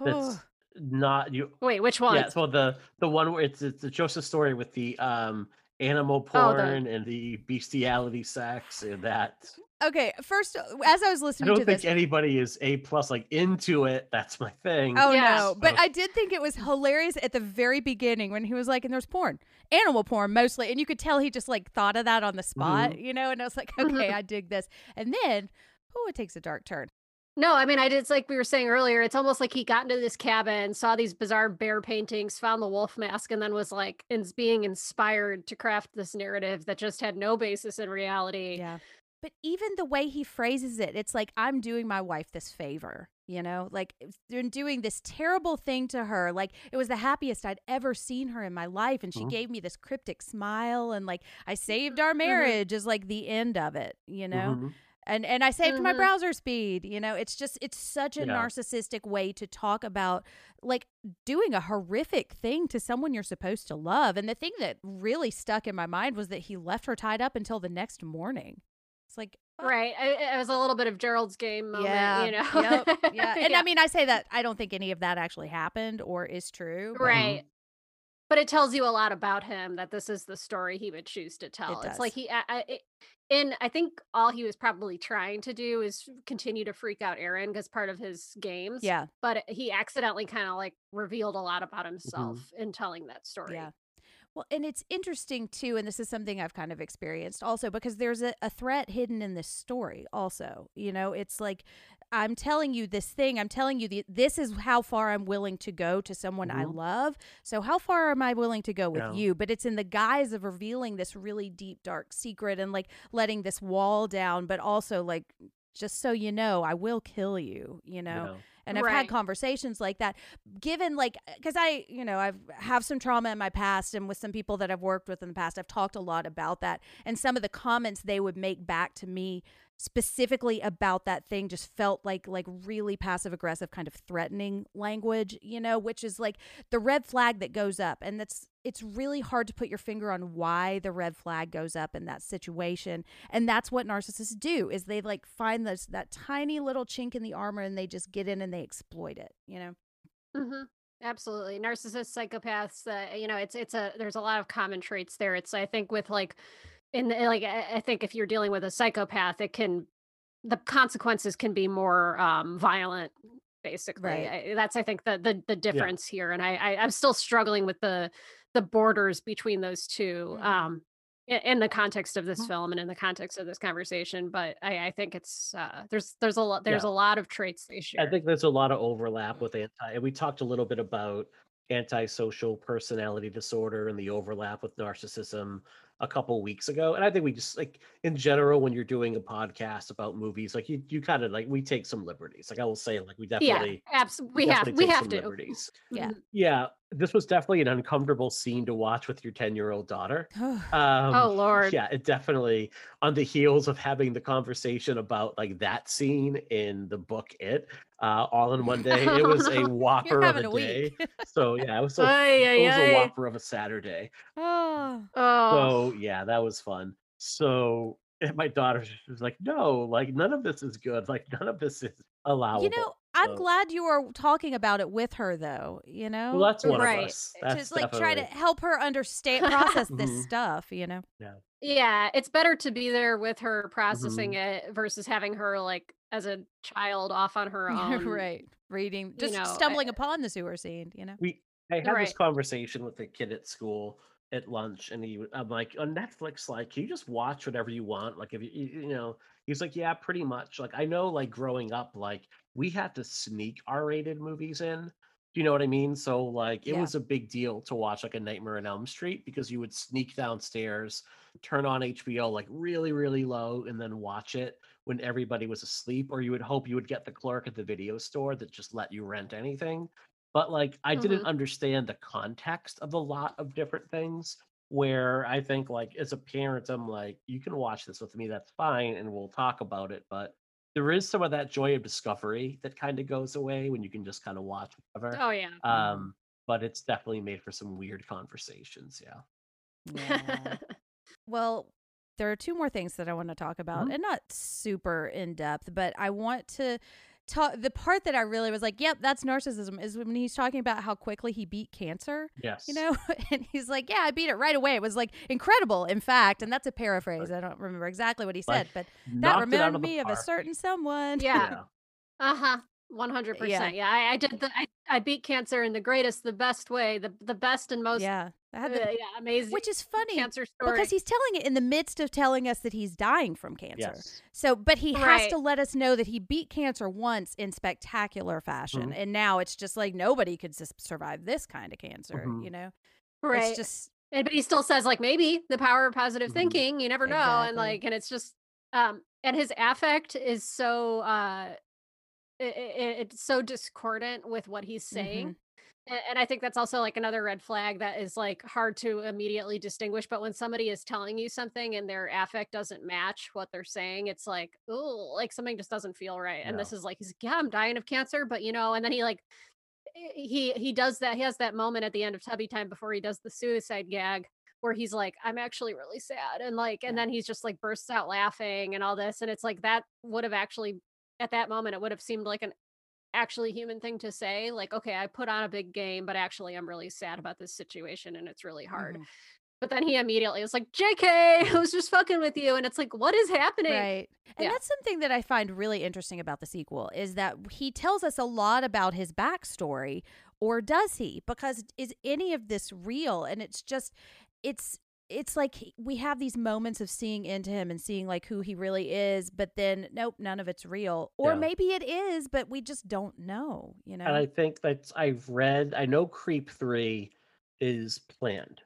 That's not you. wait which one Yeah, so the the one where it's it's the Joseph story with the um animal Oh, the- porn and the bestiality sex and that. Okay, first, as I was listening, I don't to think this, anybody is A plus like into it. That's my thing. Oh Yeah. no! But I did think it was hilarious at the very beginning when he was like, "And there's porn, animal porn mostly," and you could tell he just like thought of that on the spot, Mm-hmm. you know. And I was like, "Okay, I dig this." And then, oh, it takes a dark turn. No, I mean, I did. It's like we were saying earlier. It's almost like he got into this cabin, saw these bizarre bear paintings, found the wolf mask, and then was like, is being inspired to craft this narrative that just had no basis in reality. Yeah. But even the way he phrases it, it's like I'm doing my wife this favor, you know, like they're doing this terrible thing to her. Like it was the happiest I'd ever seen her in my life, and she Mhm. gave me this cryptic smile, and like I saved our Mm-hmm. marriage is like the end of it, you know. Mhm. And and I saved my Mhm. browser speed. You know, it's just it's such a Yeah. narcissistic way to talk about like doing a horrific thing to someone you're supposed to love. And the thing that really stuck in my mind was that he left her tied up until the next morning. It's like fuck. Right. I, it was a little bit of Gerald's game moment, Yeah. you know. Yep. Yeah. And I mean, I say that I don't think any of that actually happened or is true. but- right. But it tells you a lot about him that this is the story he would choose to tell. It's like he, I, I, it, and I think all he was probably trying to do is continue to freak out Aaron because part of his games. Yeah. But he accidentally kind of like revealed a lot about mm-hmm. himself in telling that story. Yeah. Well, and it's interesting too, and this is something I've kind of experienced also because there's a, a threat hidden in this story, also. You know, it's like I'm telling you this thing, I'm telling you the, this is how far I'm willing to go to someone I Mhm. love. So, how far am I willing to go with Yeah. you? But it's in the guise of revealing this really deep, dark secret and like letting this wall down, but also like, just so you know, I will kill you, you know? You know. and I've had conversations like that. Given like, because I, you know, I've have some trauma in my past, and with some people that I've worked with in the past, I've talked a lot about that, and some of the comments they would make back to me specifically about that thing just felt like like really passive aggressive kind of threatening language you know which is like the red flag that goes up and that's it's really hard to put your finger on why the red flag goes up in that situation and that's what narcissists do is they like find this that tiny little chink in the armor and they just get in and they exploit it you know hmm Absolutely. Narcissists, psychopaths, uh, you know, it's, it's a, there's a lot of common traits there. It's, I think with like, in the, like, I think if you're dealing with a psychopath, it can, the consequences can be more um, violent basically Right. I, that's i think the the, the difference here and I, I i'm still struggling with the the borders between those 2 Mhm. um in, in the context of this Mhm. film and in the context of this conversation but i i think it's uh there's there's a lot there's Yeah. a lot of traits they share I think there's a lot of overlap with anti, and we talked a little bit about antisocial personality disorder and the overlap with narcissism a couple weeks ago. And I think we just like in general, when you're doing a podcast about movies, like you, you kind of like we take some liberties. Like I will say, like we yeah definitely, absolutely we have definitely we have to liberties. Yeah. Mhm. Yeah, this was definitely an uncomfortable scene to watch with your 10 year old daughter. Um, oh lord yeah, it definitely on the heels of having the conversation about like that scene in the book It, uh, all in one day. It was a whopper of a, a day. So yeah, it was, a, Ay, it ay, was ay. a whopper of a Saturday. oh oh So yeah, that was fun. So and my daughter was like, "No, like none of this is good. Like none of this is allowable." you know i'm So- glad you are talking about it with her though you know Well, that's one Right. of us. That's to like try to help her understand process this Mhm. stuff you know yeah Yeah, it's better to be there with her processing Mm-hmm. it versus having her like as a child off on her own right reading just know, stumbling I- upon the sewer scene you know we I had this conversation with a kid at school at lunch, and he, I'm like, on Netflix, like, can you just watch whatever you want? Like, if you, you you he's like, yeah, pretty much. Like, I know, like, growing up, like, we had to sneak R-rated movies in. Do you know what I mean? So, like, it Yeah. was a big deal to watch like a Nightmare on Elm Street because you would sneak downstairs, turn on HBO like really, really low, and then watch it when everybody was asleep, or you would hope you would get the clerk at the video store that just let you rent anything but like I didn't mm-hmm. understand the context of a lot of different things. Where I think like as a parent, I'm like, you can watch this with me, that's fine, and we'll talk about it. But there is some of that joy of discovery that kind of goes away when you can just kind of watch whatever. oh yeah Um, but it's definitely made for some weird conversations. Yeah. Yeah. well, there are two more things that I want to talk about, Mhm. and not super in depth, but I want to ta- the part that I really was like, "Yep, that's narcissism," is when he's talking about how quickly he beat cancer. Yes. You know, and he's like, "Yeah, I beat it right away." It was like incredible, in fact, and that's a paraphrase. I don't remember exactly what he Like, said, but that knocked it out reminded of the me of a certain someone. Yeah. Uh huh. One hundred Yeah. percent. Yeah, I, I did. The, I I beat cancer in the greatest, the best way, the the best and most. yeah. I uh, had the- yeah, amazing. which is funny cancer story. because he's telling it in the midst of telling us that he's dying from cancer. Yes. So, but he has to let us know that he beat cancer once in spectacular fashion, and now it's just like nobody could sus- survive this kind of cancer. Mhm. You know, right. it's just And- but he still says like maybe the power of positive Mhm. thinking. You never know, Exactly. and like, and it's just, um, and his affect is so, uh, it, it, it's so discordant with what he's saying. Mm-hmm. A- And I think that's also like another red flag that is like hard to immediately distinguish. But when somebody is telling you something and their affect doesn't match what they're saying, it's like, oh, like something just doesn't feel right. And this is like, he's like, yeah, I'm dying of cancer, but you know, and then he like, he he does that. He has that moment at the end of Tubby Time before he does the suicide gag where he's like, I'm actually really sad, and like, and then he's just like bursts out laughing and all this, and it's like that would have actually at that moment it would have seemed like an actually human thing to say like okay i put on a big game but actually i'm really sad about this situation and it's really hard Mhm. but then he immediately was like jk i was just fucking with you and it's like what is happening Right. And Yeah. that's something that I find really interesting about the sequel is that he tells us a lot about his backstory, or does he? Because is any of this real? And it's just, it's, it's like we have these moments of seeing into him and seeing like who he really is, but then nope, none of it's real. Or Yeah. maybe it is, but we just don't know, you know? And I think that I've read, I know Creep 3 is planned,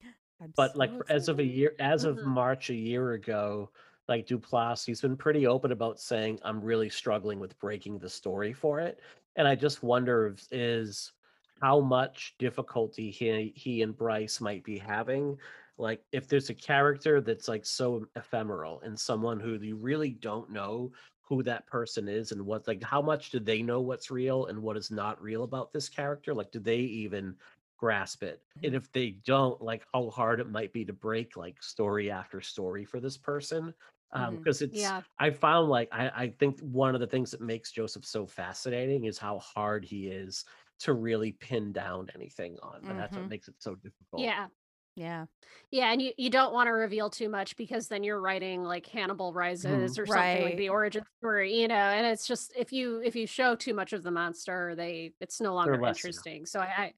I'm but like so for- as of a year, as of Mhm. March a year ago, like Duplass, he's been pretty open about saying, I'm really struggling with breaking the story for it. And I just wonder if, is how much difficulty he he and Brice might be having. Like if there's a character that's like so ephemeral and someone who you really don't know who that person is and what like how much do they know what's real and what is not real about this character? Like do they even grasp it? And if they don't, like how hard it might be to break like story after story for this person. Um, because it's Yeah. I found like I, I think one of the things that makes Joseph so fascinating is how hard he is to really pin down anything on. And that's what Mhm. makes it so difficult. yeah yeah. yeah and you, you don't want to reveal too much because then you're writing like hannibal rising mm, or something like the origin story you know and it's just if you if you show too much of the monster they it's no longer interesting so I,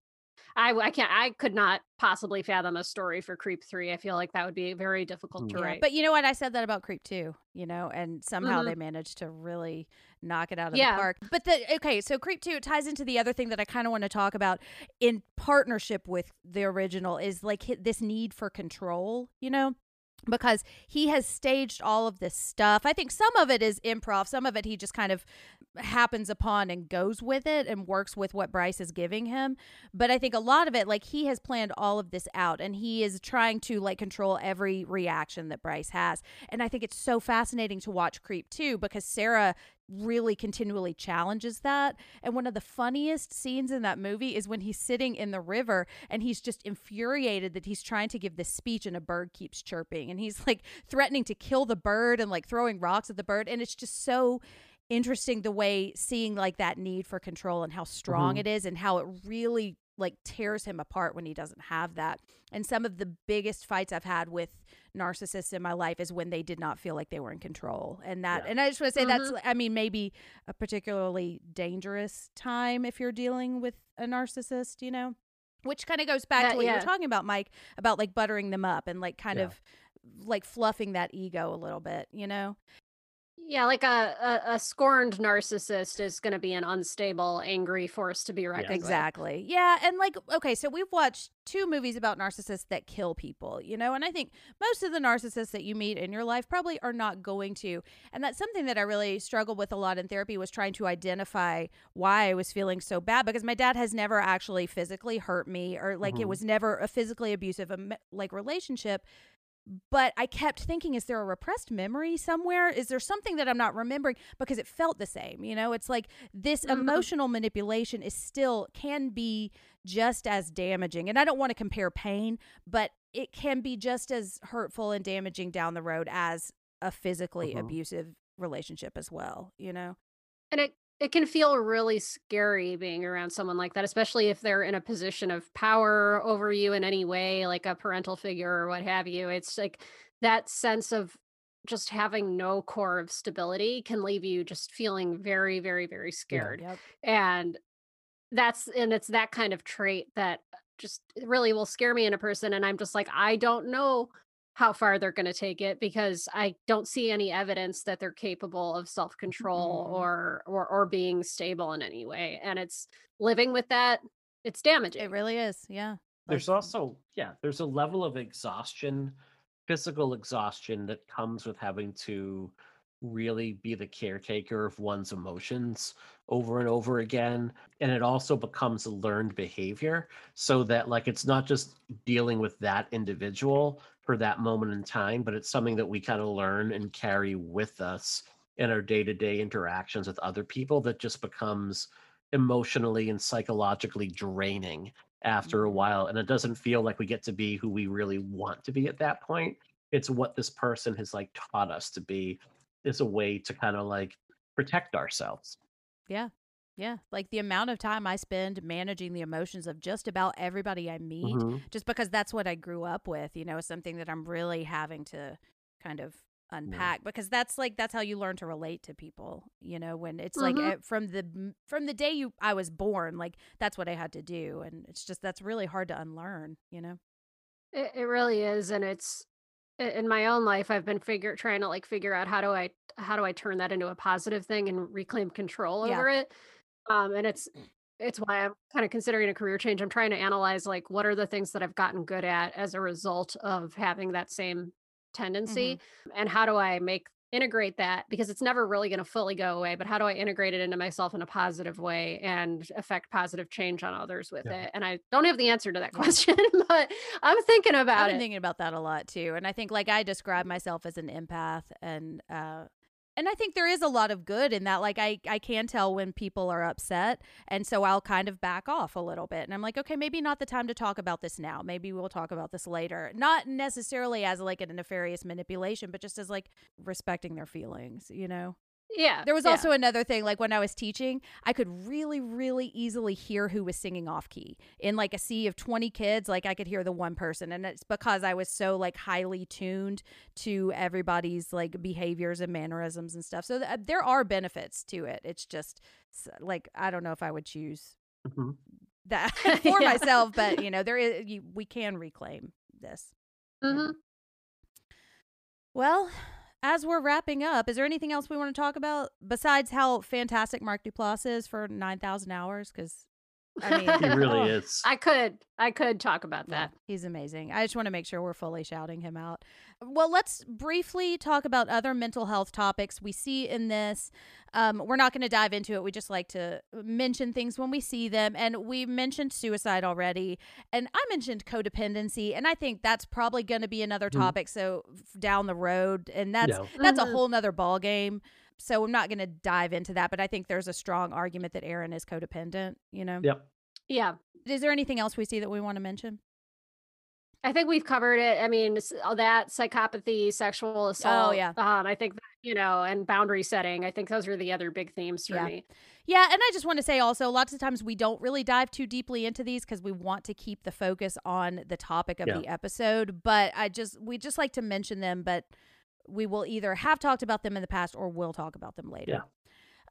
I i i can't i could not possibly fathom a story for creep 3 i feel like that would be very difficult to Mm. Yeah, write But you know what? I said that about Creep Two. you know, and somehow Mhm. they managed to really knock it out of Yeah. the park. But the okay, so Creep 2 ties into the other thing that I kind of want to talk about in partnership with the original is like this need for control, you know? Because he has staged all of this stuff. I think some of it is improv, some of it he just kind of happens upon and goes with it and works with what Brice is giving him. But I think a lot of it, like he has planned all of this out and he is trying to like control every reaction that Brice has. And I think it's so fascinating to watch Creep 2 because Sarah really continually challenges that. And one of the funniest scenes in that movie is when he's sitting in the river and he's just infuriated that he's trying to give this speech and a bird keeps chirping and he's like threatening to kill the bird and like throwing rocks at the bird. And it's just so interesting the way seeing like that need for control and how strong Mhm. it is and how it really like tears him apart when he doesn't have that. And some of the biggest fights I've had with narcissists in my life is when they did not feel like they were in control. And that Yeah. and I just want to say that's I mean maybe a particularly dangerous time if you're dealing with a narcissist, you know. Which kind of goes back That- to what you yeah. were talking about Mike about like buttering them up and like kind Yeah. of like fluffing that ego a little bit, you know. Yeah like a a, a scorned narcissist is going to be an unstable angry force to be reckoned with. Exactly. Yeah. And like, okay, so we've watched two movies about narcissists that kill people, you know, and I think most of the narcissists that you meet in your life probably are not going to. And that's something that I really struggled with a lot in therapy was trying to identify why I was feeling so bad because my dad has never actually physically hurt me or like it Mhm. was never a physically abusive like relationship but I kept thinking, is there a repressed memory somewhere? Is there something that I'm not remembering? Because it felt the same. You know, it's like this Mhm. emotional manipulation is still can be just as damaging. And I don't want to compare pain, but it can be just as hurtful and damaging down the road as a physically Mhm. abusive relationship as well, you know? and it it can feel really scary being around someone like that, especially if they're in a position of power over you in any way, like a parental figure or what have you. It's like that sense of just having no core of stability can leave you just feeling very, very, very scared. Yep. And that's and it's that kind of trait that just really will scare me in a person. And I'm just like, I don't know how far they're going to take it because I don't see any evidence that they're capable of self-control Mhm. or or or being stable in any way. And it's living with that, it's damaging. It really is. Yeah. There's Like, also, yeah, there's a level of exhaustion, physical exhaustion that comes with having to really be the caretaker of one's emotions over and over again. And it also becomes a learned behavior so that, like, it's not just dealing with that individual for that moment in time, but it's something that we kind of learn and carry with us in our day to day interactions with other people that just becomes emotionally and psychologically draining after a mm-hmm. while and it doesn't feel like we get to be who we really want to be at that point. It's what this person has like taught us to be is a way to kind of like protect ourselves. Yeah. Yeah. Like the amount of time I spend managing the emotions of just about everybody I meet, Mhm. just because that's what I grew up with, you know, is something that I'm really having to kind of unpack because that's like that's how you learn to relate to people you know when it's like Mhm. uh, from the from the day you I was born like that's what I had to do and it's just that's really hard to unlearn you know It, it really is, and it's in my own life. I've been figure trying to like figure out how do I how do I turn that into a positive thing and reclaim control Yeah. over it. Um, and it's it's why I'm kind of considering a career change. I'm trying to analyze like what are the things that I've gotten good at as a result of having that same tendency, and how do I make integrate that? Because it's never really going to fully go away but how do i integrate it into myself in a positive way and affect positive change on others with Yeah. it? And i don't have the answer to that question but i'm thinking about I've been it. thinking about that a lot too, and I think like I describe myself as an empath, and uh, and I think there is a lot of good in that. Like I I can tell when people are upset, and so I'll kind of back off a little bit, and I'm like, okay, maybe not the time to talk about this now. Maybe we'll talk about this later. Not necessarily as like a nefarious manipulation, but just as like respecting their feelings, you know. Yeah There was yeah. also another thing, like when I was teaching, I could really, really easily hear who was singing off key. In like a sea of 20 kids, like I could hear the one person. And it's because I was so like highly tuned to everybody's like behaviors and mannerisms and stuff. So th- there are benefits to it. It's just like, I don't know if I would choose Mhm. that for Yeah. myself, but you know, there is, you, we can reclaim this. Mhm. Well, as we're wrapping up, is there anything else we want to talk about besides how fantastic Mark Duplass is for 9,000 hours? Because, I mean, he really oh, is i could i could talk about yeah, that he's amazing. I just want to make sure we're fully shouting him out. Well, let's briefly talk about other mental health topics we see in this. Um, we're not going to dive into it. We just like to mention things when we see them. And we mentioned suicide already. And I mentioned codependency. And I think that's probably going to be another Mhm. topic. So f- down the road. And that's Yeah. that's a Mhm. whole nother ball game. So I'm not going to dive into that. But I think there's a strong argument that Aaron is codependent. You know, yep yeah is there anything else we see that we want to mention? I think we've covered it i mean all that psychopathy sexual assault Oh, yeah. um i think that, you know and boundary setting i think those are the other big themes for Yeah. me Yeah, and I just want to say also, lots of times we don't really dive too deeply into these because we want to keep the focus on the topic of Yeah. the episode. But I just we just like to mention them, but we will either have talked about them in the past or we'll talk about them later. Yeah.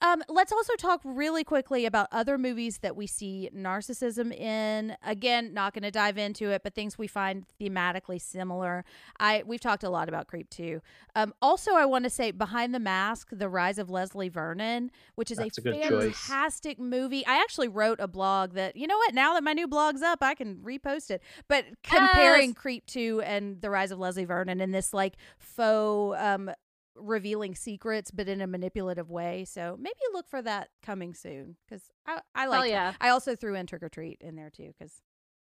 Um, let's also talk really quickly about other movies that we see narcissism in. Again, not going to dive into it, but things we find thematically similar. I we've talked a lot about Creep 2. Um, also, I want to say Behind the Mask: The Rise of Leslie Vernon, which is That's a, a good choice. fantastic movie. I actually wrote a blog that you know what. Now that my new blog's up, I can repost it. But comparing Yes. Creep two and The Rise of Leslie Vernon in this like faux um, revealing secrets, but in a manipulative way. So maybe look for that coming soon because I I Hell like. yeah. I also threw in Trick or Treat in there too because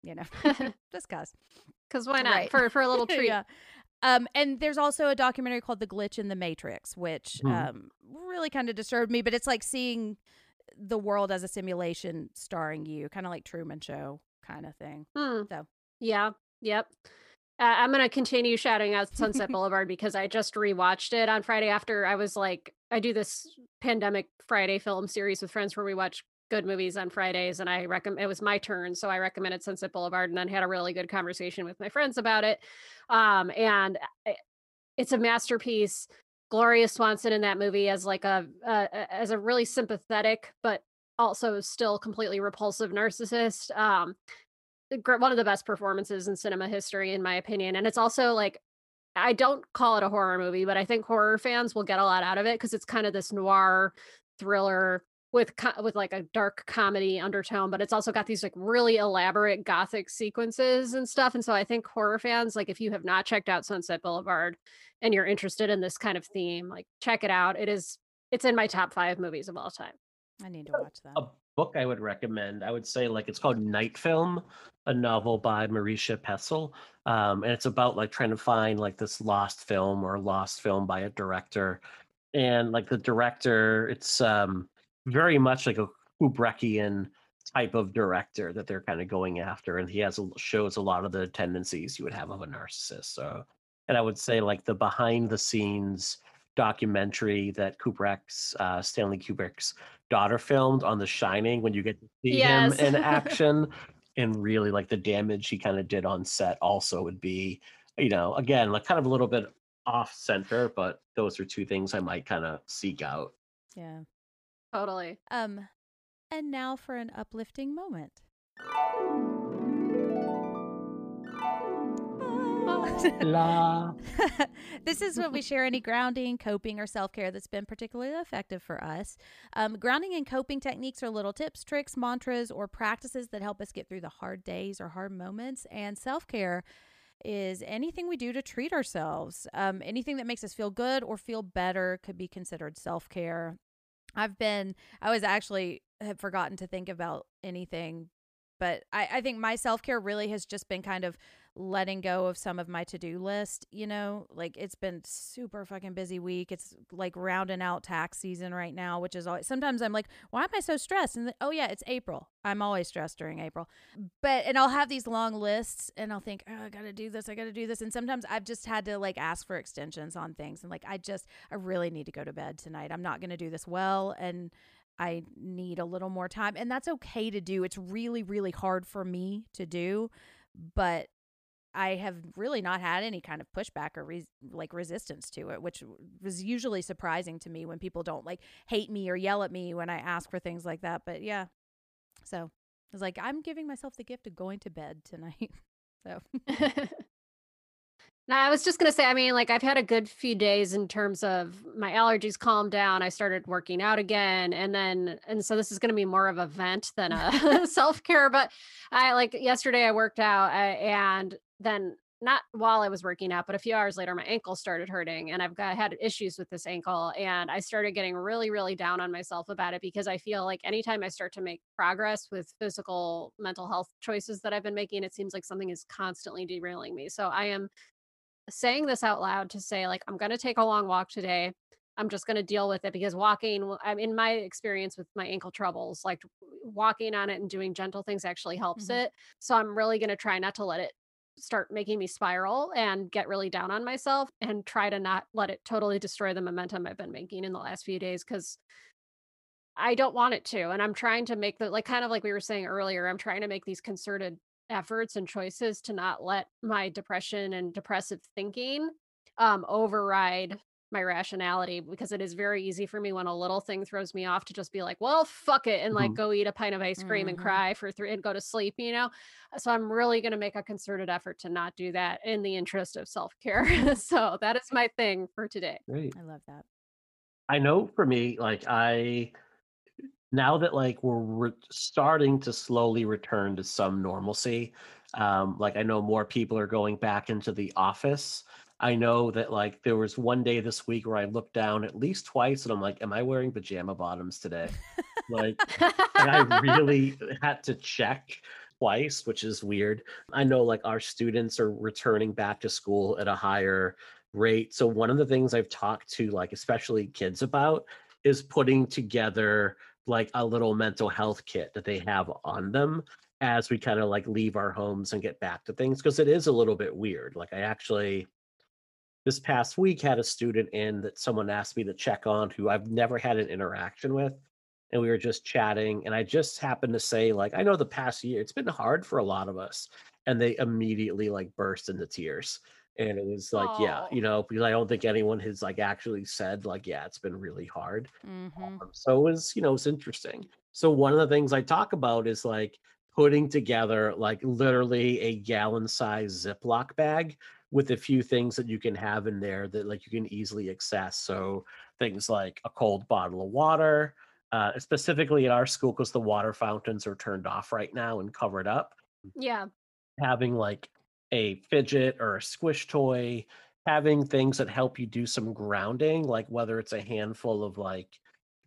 you know just cause. because why not Right. for for a little treat yeah. Um, and there's also a documentary called The Glitch in the Matrix, which Mhm. um, really kind of disturbed me, but it's like seeing the world as a simulation starring you, kind of like Truman Show kind of thing. Hmm. So. Yeah. Yep. Uh, I'm gonna continue shouting out Sunset Boulevard because I just rewatched it on Friday after I was like, I do this pandemic Friday film series with friends where we watch good movies on Fridays and I recommend it was my turn so I recommended Sunset Boulevard and then had a really good conversation with my friends about it. Um and I- it's a masterpiece. Gloria Swanson in that movie as like a uh, as a really sympathetic but also still completely repulsive narcissist. Um one of the best performances in cinema history in my opinion and it's also like I don't call it a horror movie but I think horror fans will get a lot out of it because it's kind of this noir thriller with co- with like a dark comedy undertone but it's also got these like really elaborate gothic sequences and stuff and so I think horror fans like if you have not checked out Sunset Boulevard and you're interested in this kind of theme like check it out it is it's in my top 5 movies of all time I need to watch that. a book I would recommend. I would say like it's called Night Film, a novel by Marisha Pessl, um, and it's about like trying to find like this lost film or lost film by a director, and like the director, it's um, very much like a Kubrickian type of director that they're kind of going after, and he has shows a lot of the tendencies you would have of a narcissist. So, and I would say like the behind the scenes documentary that Kubrick's uh, Stanley Kubrick's daughter filmed on The Shining when you get to see Yes. him in action and really like the damage he kind of did on set also would be you know again like kind of a little bit off center but those are two things I might kind of seek out. Yeah. totally Um, and now for an uplifting moment. La. this is when we share any grounding, coping, or self care that's been particularly effective for us. Um, grounding and coping techniques are little tips, tricks, mantras, or practices that help us get through the hard days or hard moments. And self care is anything we do to treat ourselves. Um, anything that makes us feel good or feel better could be considered self care. I've been, I was actually had forgotten to think about anything, but I, I think my self care really has just been kind of letting go of some of my to do list. You know, like it's been super fucking busy week. It's like rounding out tax season right now, which is always sometimes I'm like, why am I so stressed? And then, oh yeah, it's April. I'm always stressed during April. But and I'll have these long lists and I'll think, oh, I gotta do this, I gotta do this. And sometimes I've just had to like ask for extensions on things and like I just I really need to go to bed tonight. I'm not gonna do this well and I need a little more time. And that's okay to do. It's really, really hard for me to do, but I have really not had any kind of pushback or res- like resistance to it, which was usually surprising to me when people don't like hate me or yell at me when I ask for things like that. But yeah, so it's like I'm giving myself the gift of going to bed tonight. so No, I was just gonna say, I mean, like I've had a good few days in terms of my allergies calmed down. I started working out again, and then and so this is gonna be more of a vent than a self care. But I like yesterday I worked out, uh, and then not while I was working out, but a few hours later, my ankle started hurting, and I've got had issues with this ankle, and I started getting really, really down on myself about it because I feel like anytime I start to make progress with physical mental health choices that I've been making, it seems like something is constantly derailing me. So I am saying this out loud to say like i'm going to take a long walk today i'm just going to deal with it because walking i'm in my experience with my ankle troubles like walking on it and doing gentle things actually helps Mhm. it so i'm really going to try not to let it start making me spiral and get really down on myself and try to not let it totally destroy the momentum i've been making in the last few days because I don't want it to. And I'm trying to make the like kind of like we were saying earlier, I'm trying to make these concerted efforts and choices to not let my depression and depressive thinking um override my rationality because it is very easy for me when a little thing throws me off to just be like, well, fuck it, and like Mhm. go eat a pint of ice cream and Mhm. cry for three and go to sleep, you know? So I'm really going to make a concerted effort to not do that in the interest of self care. so that is my thing for today. Great. I love that. I know for me, like I now that like we're re- starting to slowly return to some normalcy, um, like I know more people are going back into the office. I know that like there was one day this week where I looked down at least twice and I'm like, am I wearing pajama bottoms today? like and I really had to check twice, which is weird. I know like our students are returning back to school at a higher rate. So one of the things I've talked to like especially kids about is putting together like a little mental health kit that they have on them as we kind of like leave our homes and get back to things because it is a little bit weird. Like I actually this past week had a student in that someone asked me to check on who I've never had an interaction with. And we were just chatting. And I just happened to say, like, I know the past year, it's been hard for a lot of us. And they immediately like burst into tears. And it was like, yeah, you know, because I don't think anyone has like actually said, like, yeah, it's been really hard. Mm-hmm. Um, so it was, you know, it's interesting. So one of the things I talk about is like putting together like literally a gallon size Ziploc bag with a few things that you can have in there that like you can easily access. So things like a cold bottle of water, uh, specifically at our school because the water fountains are turned off right now and covered up Yeah. having like a fidget or a squish toy, having things that help you do some grounding, like whether it's a handful of like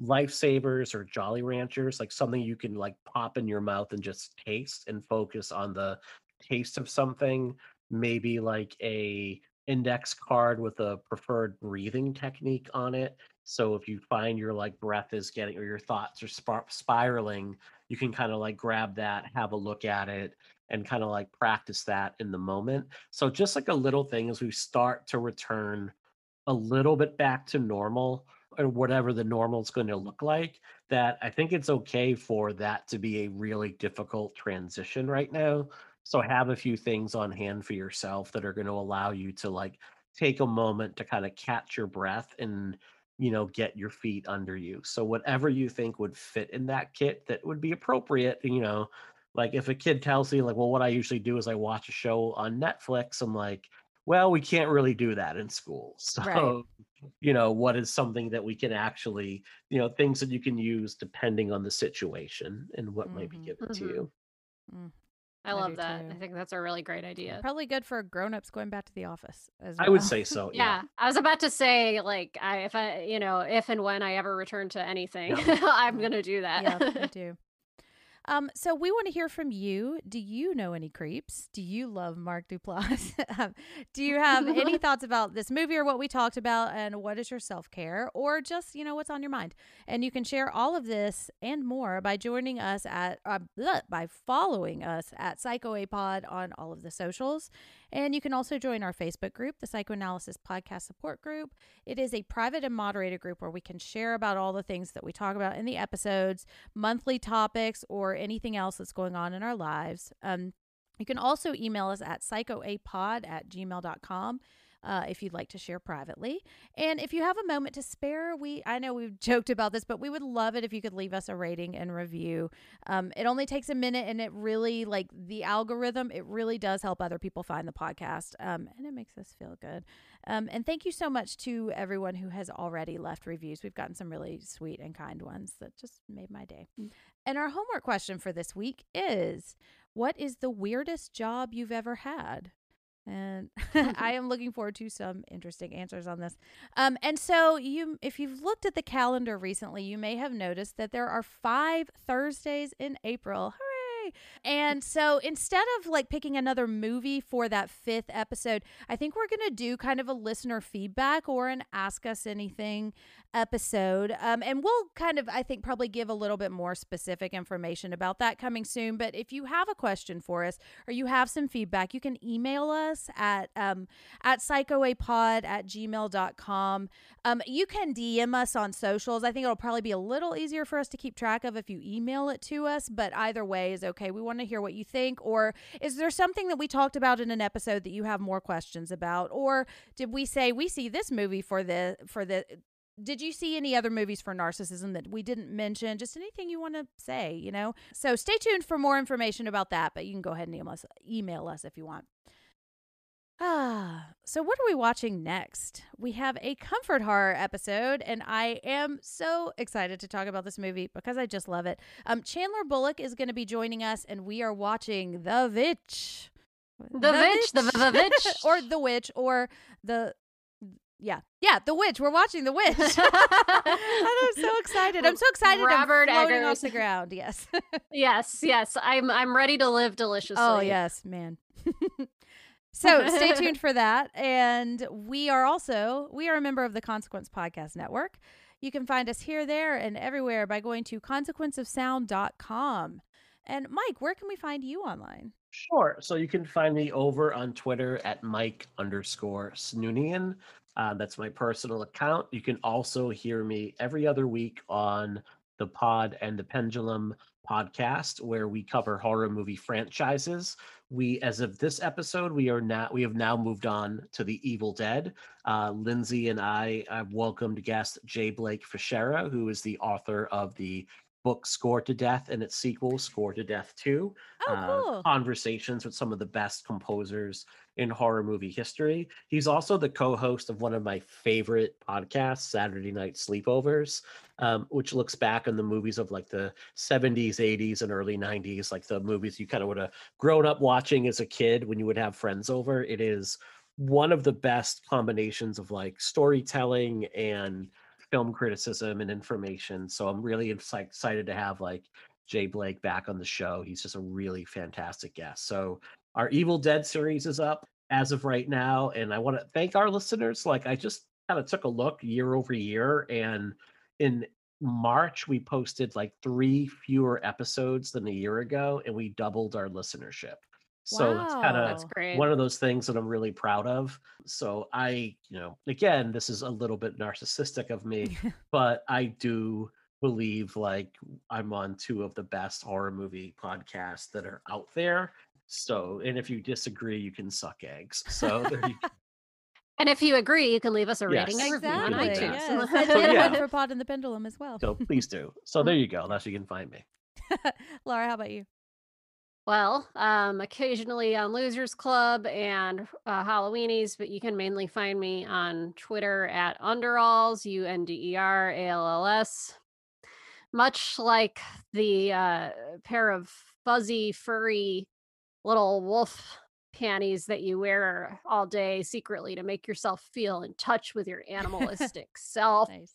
lifesavers or Jolly Ranchers, like something you can like pop in your mouth and just taste and focus on the taste of something. Maybe like a index card with a preferred breathing technique on it. So if you find your like breath is getting or your thoughts are spir- spiraling, you can kind of like grab that, have a look at it, and kind of like practice that in the moment. So just like a little thing as we start to return a little bit back to normal or whatever the normal is going to look like, that I think it's okay for that to be a really difficult transition right now. So have a few things on hand for yourself that are going to allow you to like take a moment to kind of catch your breath and you know get your feet under you. So whatever you think would fit in that kit that would be appropriate, you know, like if a kid tells me like well what I usually do is I watch a show on Netflix, I'm like, well, we can't really do that in school. So Right. you know what is something that we can actually you know things that you can use depending on the situation and what might be Mhm. given to Mhm. you I I love do that. I think that's a really great idea. Probably good for grown-ups going back to the office as i would say so Yeah, I was about to say, like, I if I, you know, if and when I ever return to anything, I'm gonna do that. yeah, I too. Um, so we want to hear from you. Do you know any creeps? Do you love Mark Duplass? Um, Do you have any thoughts about this movie or what we talked about? And what is your self care, or just you know what's on your mind? And you can share all of this and more by joining us at uh, by following us at Psycho A Pod on all of the socials. And you can also join our Facebook group, the Psychoanalysis Podcast Support Group. It is a private and moderated group where we can share about all the things that we talk about in the episodes, monthly topics, or anything else that's going on in our lives. Um, you can also email us at psychoapod at gmail.com. Uh, if you'd like to share privately. And if you have a moment to spare, we I know we've joked about this, but we would love it if you could leave us a rating and review. Um, it only takes a minute and it really like the algorithm, it really does help other people find the podcast. Um, and it makes us feel good. Um, and thank you so much to everyone who has already left reviews. We've gotten some really sweet and kind ones that just made my day. And our homework question for this week is What is the weirdest job you've ever had? And I am looking forward to some interesting answers on this. Um, and so you, if you've looked at the calendar recently, you may have noticed that there are five Thursdays in April. Hooray! And so instead of like picking another movie for that fifth episode, I think we're going to do kind of a listener feedback or an ask us anything episode. Um, and we'll kind of, I think, probably give a little bit more specific information about that coming soon. But if you have a question for us or you have some feedback, you can email us at um, at psychoapod at gmail.com. Um, you can DM us on socials. I think it'll probably be a little easier for us to keep track of if you email it to us, but either way is okay. We want to hear what you think. Or is there something that we talked about in an episode that you have more questions about? Or did we say we see this movie for the for the did you see any other movies for narcissism that we didn't mention? Just anything you want to say, you know? So stay tuned for more information about that, but you can go ahead and email us, email us if you want. Ah, so what are we watching next? We have a comfort horror episode, and I am so excited to talk about this movie because I just love it. Um, Chandler Bullock is going to be joining us, and we are watching The Witch. The Witch, the- the Witch. or The Witch, or the yeah, yeah, The Witch. We're watching The Witch. And I'm so excited. I'm so excited. Robert I'm floating off the ground. Yes. yes, yes. I'm I'm ready to live oh, deliciously. Oh, yes, man. so stay tuned for that. And we are also, we are a member of the Consequence Podcast Network. You can find us here, there, and everywhere by going to consequenceofsound.com. And Mike, where can we find you online? Sure. So you can find me over on Twitter at Mike underscore Snoonian. Uh, that's my personal account. You can also hear me every other week on the Pod and the Pendulum podcast, where we cover horror movie franchises. We, as of this episode, we are now we have now moved on to the Evil Dead. Uh, Lindsay and I have welcomed guest Jay Blake Fichera, who is the author of the book Scored to Death and its sequel, Scored to Death 2. Oh, uh, cool. conversations with some of the best composers in horror movie history. He's also the co-host of one of my favorite podcasts, Saturday Night Sleepovers, um, which looks back on the movies of like the 70s, 80s, and early 90s, like the movies you kind of would have grown up watching as a kid when you would have friends over. It is one of the best combinations of like storytelling and film criticism and information. So I'm really excited to have like Jay Blake back on the show. He's just a really fantastic guest. So our Evil Dead series is up as of right now, and I want to thank our listeners. Like I just kind of took a look year over year, and in March we posted like three fewer episodes than a year ago, and we doubled our listenership. So it's kind Wow. of That's great. one of those things that I'm really proud of. So I, you know, again, this is a little bit narcissistic of me, but I do believe like I'm on two of the best horror movie podcasts that are out there. So, and if you disagree, you can suck eggs. So there you And if you agree, you can leave us a rating Yes. and review on Exactly, iTunes. Yes. So, And and yeah. for Pod and the Pendulum as well. so please do. So there you go. That's where you can find me. Lara, how about you? Well, um, occasionally on Losers Club and uh, Halloweenies, but you can mainly find me on Twitter at Underalls, U N D E R A L L S. Much like the uh, pair of fuzzy, furry little wolf panties that you wear all day secretly to make yourself feel in touch with your animalistic self. Nice.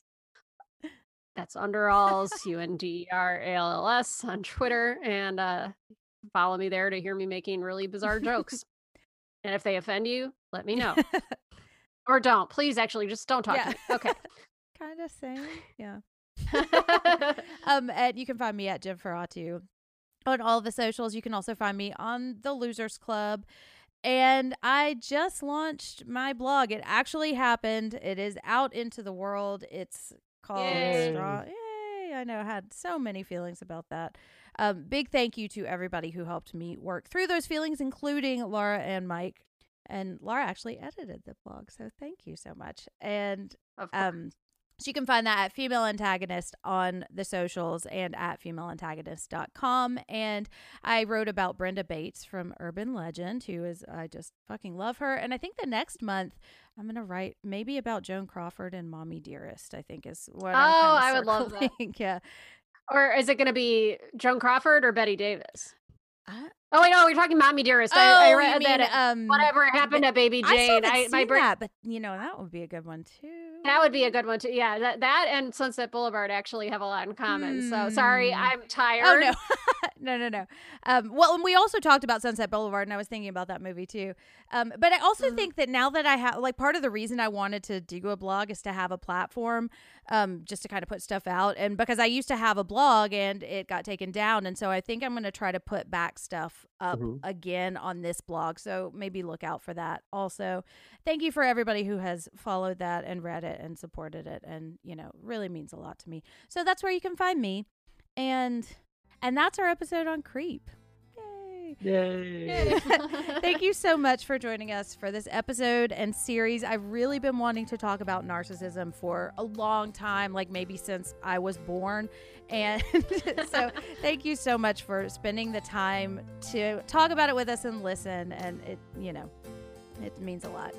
That's Underalls, U N D E R A L L S on Twitter. And uh, follow me there to hear me making really bizarre jokes. and if they offend you, let me know. or don't. Please, actually, just don't talk Yeah. to me. Okay. kind of same. Yeah. um, and you can find me at Jim Ferratu on all the socials. You can also find me on the Losers Club. And I just launched my blog. It actually happened. It is out into the world. It's called Yay. Straw. Yay! I know I had so many feelings about that. Um, big thank you to everybody who helped me work through those feelings, including Lara and Mike. And Lara actually edited the blog, so thank you so much. And Of course. um, so you can find that at Female Antagonist on the socials and at femaleantagonist.com. And I wrote about Brenda Bates from Urban Legend, who is, I just fucking love her. And I think the next month I'm going to write maybe about Joan Crawford and Mommy Dearest, I think is what Oh, I would love that. yeah. or is it going to be Joan Crawford or Bette Davis? I- Oh, wait, no, we're talking Mommy Dearest. oh, I, I read that. mean, uh, um, Whatever happened to Baby I Jane? haven't I, my brain. that, but you know, that would be a good one too. That would be a good one too. Yeah, that that and Sunset Boulevard actually have a lot in common. So sorry, Hmm. I'm tired. Oh no, no, no, no. Um, well, and we also talked about Sunset Boulevard, and I was thinking about that movie too. Um, but I also Mhm. think that now that I have, like, part of the reason I wanted to do a blog is to have a platform, um, just to kind of put stuff out, and because I used to have a blog and it got taken down, and so I think I'm going to try to put back stuff up Mhm. again on this blog. So maybe look out for that. Also, thank you for everybody who has followed that and read it and supported it, and you know, really means a lot to me. So that's where you can find me and and that's our episode on creep yay. Thank you so much for joining us for this episode and series. I've really been wanting to talk about narcissism for a long time like maybe since i was born. And so thank you so much for spending the time to talk about it with us and listen. And it you know it means a lot.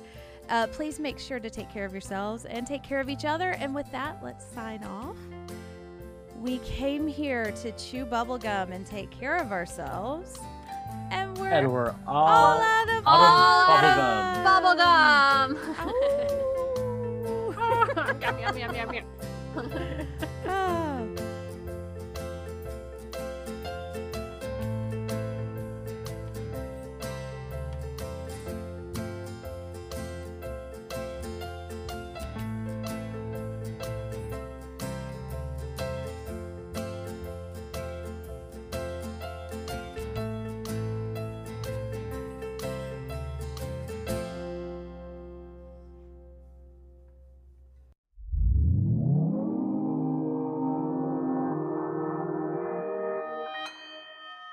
Uh, please make sure to take care of yourselves and take care of each other. And with that let's sign off. We came here to chew bubblegum and take care of ourselves. And we're, and we're all all out of all out of Bubblegum. yum, yum, yum, yum, yum.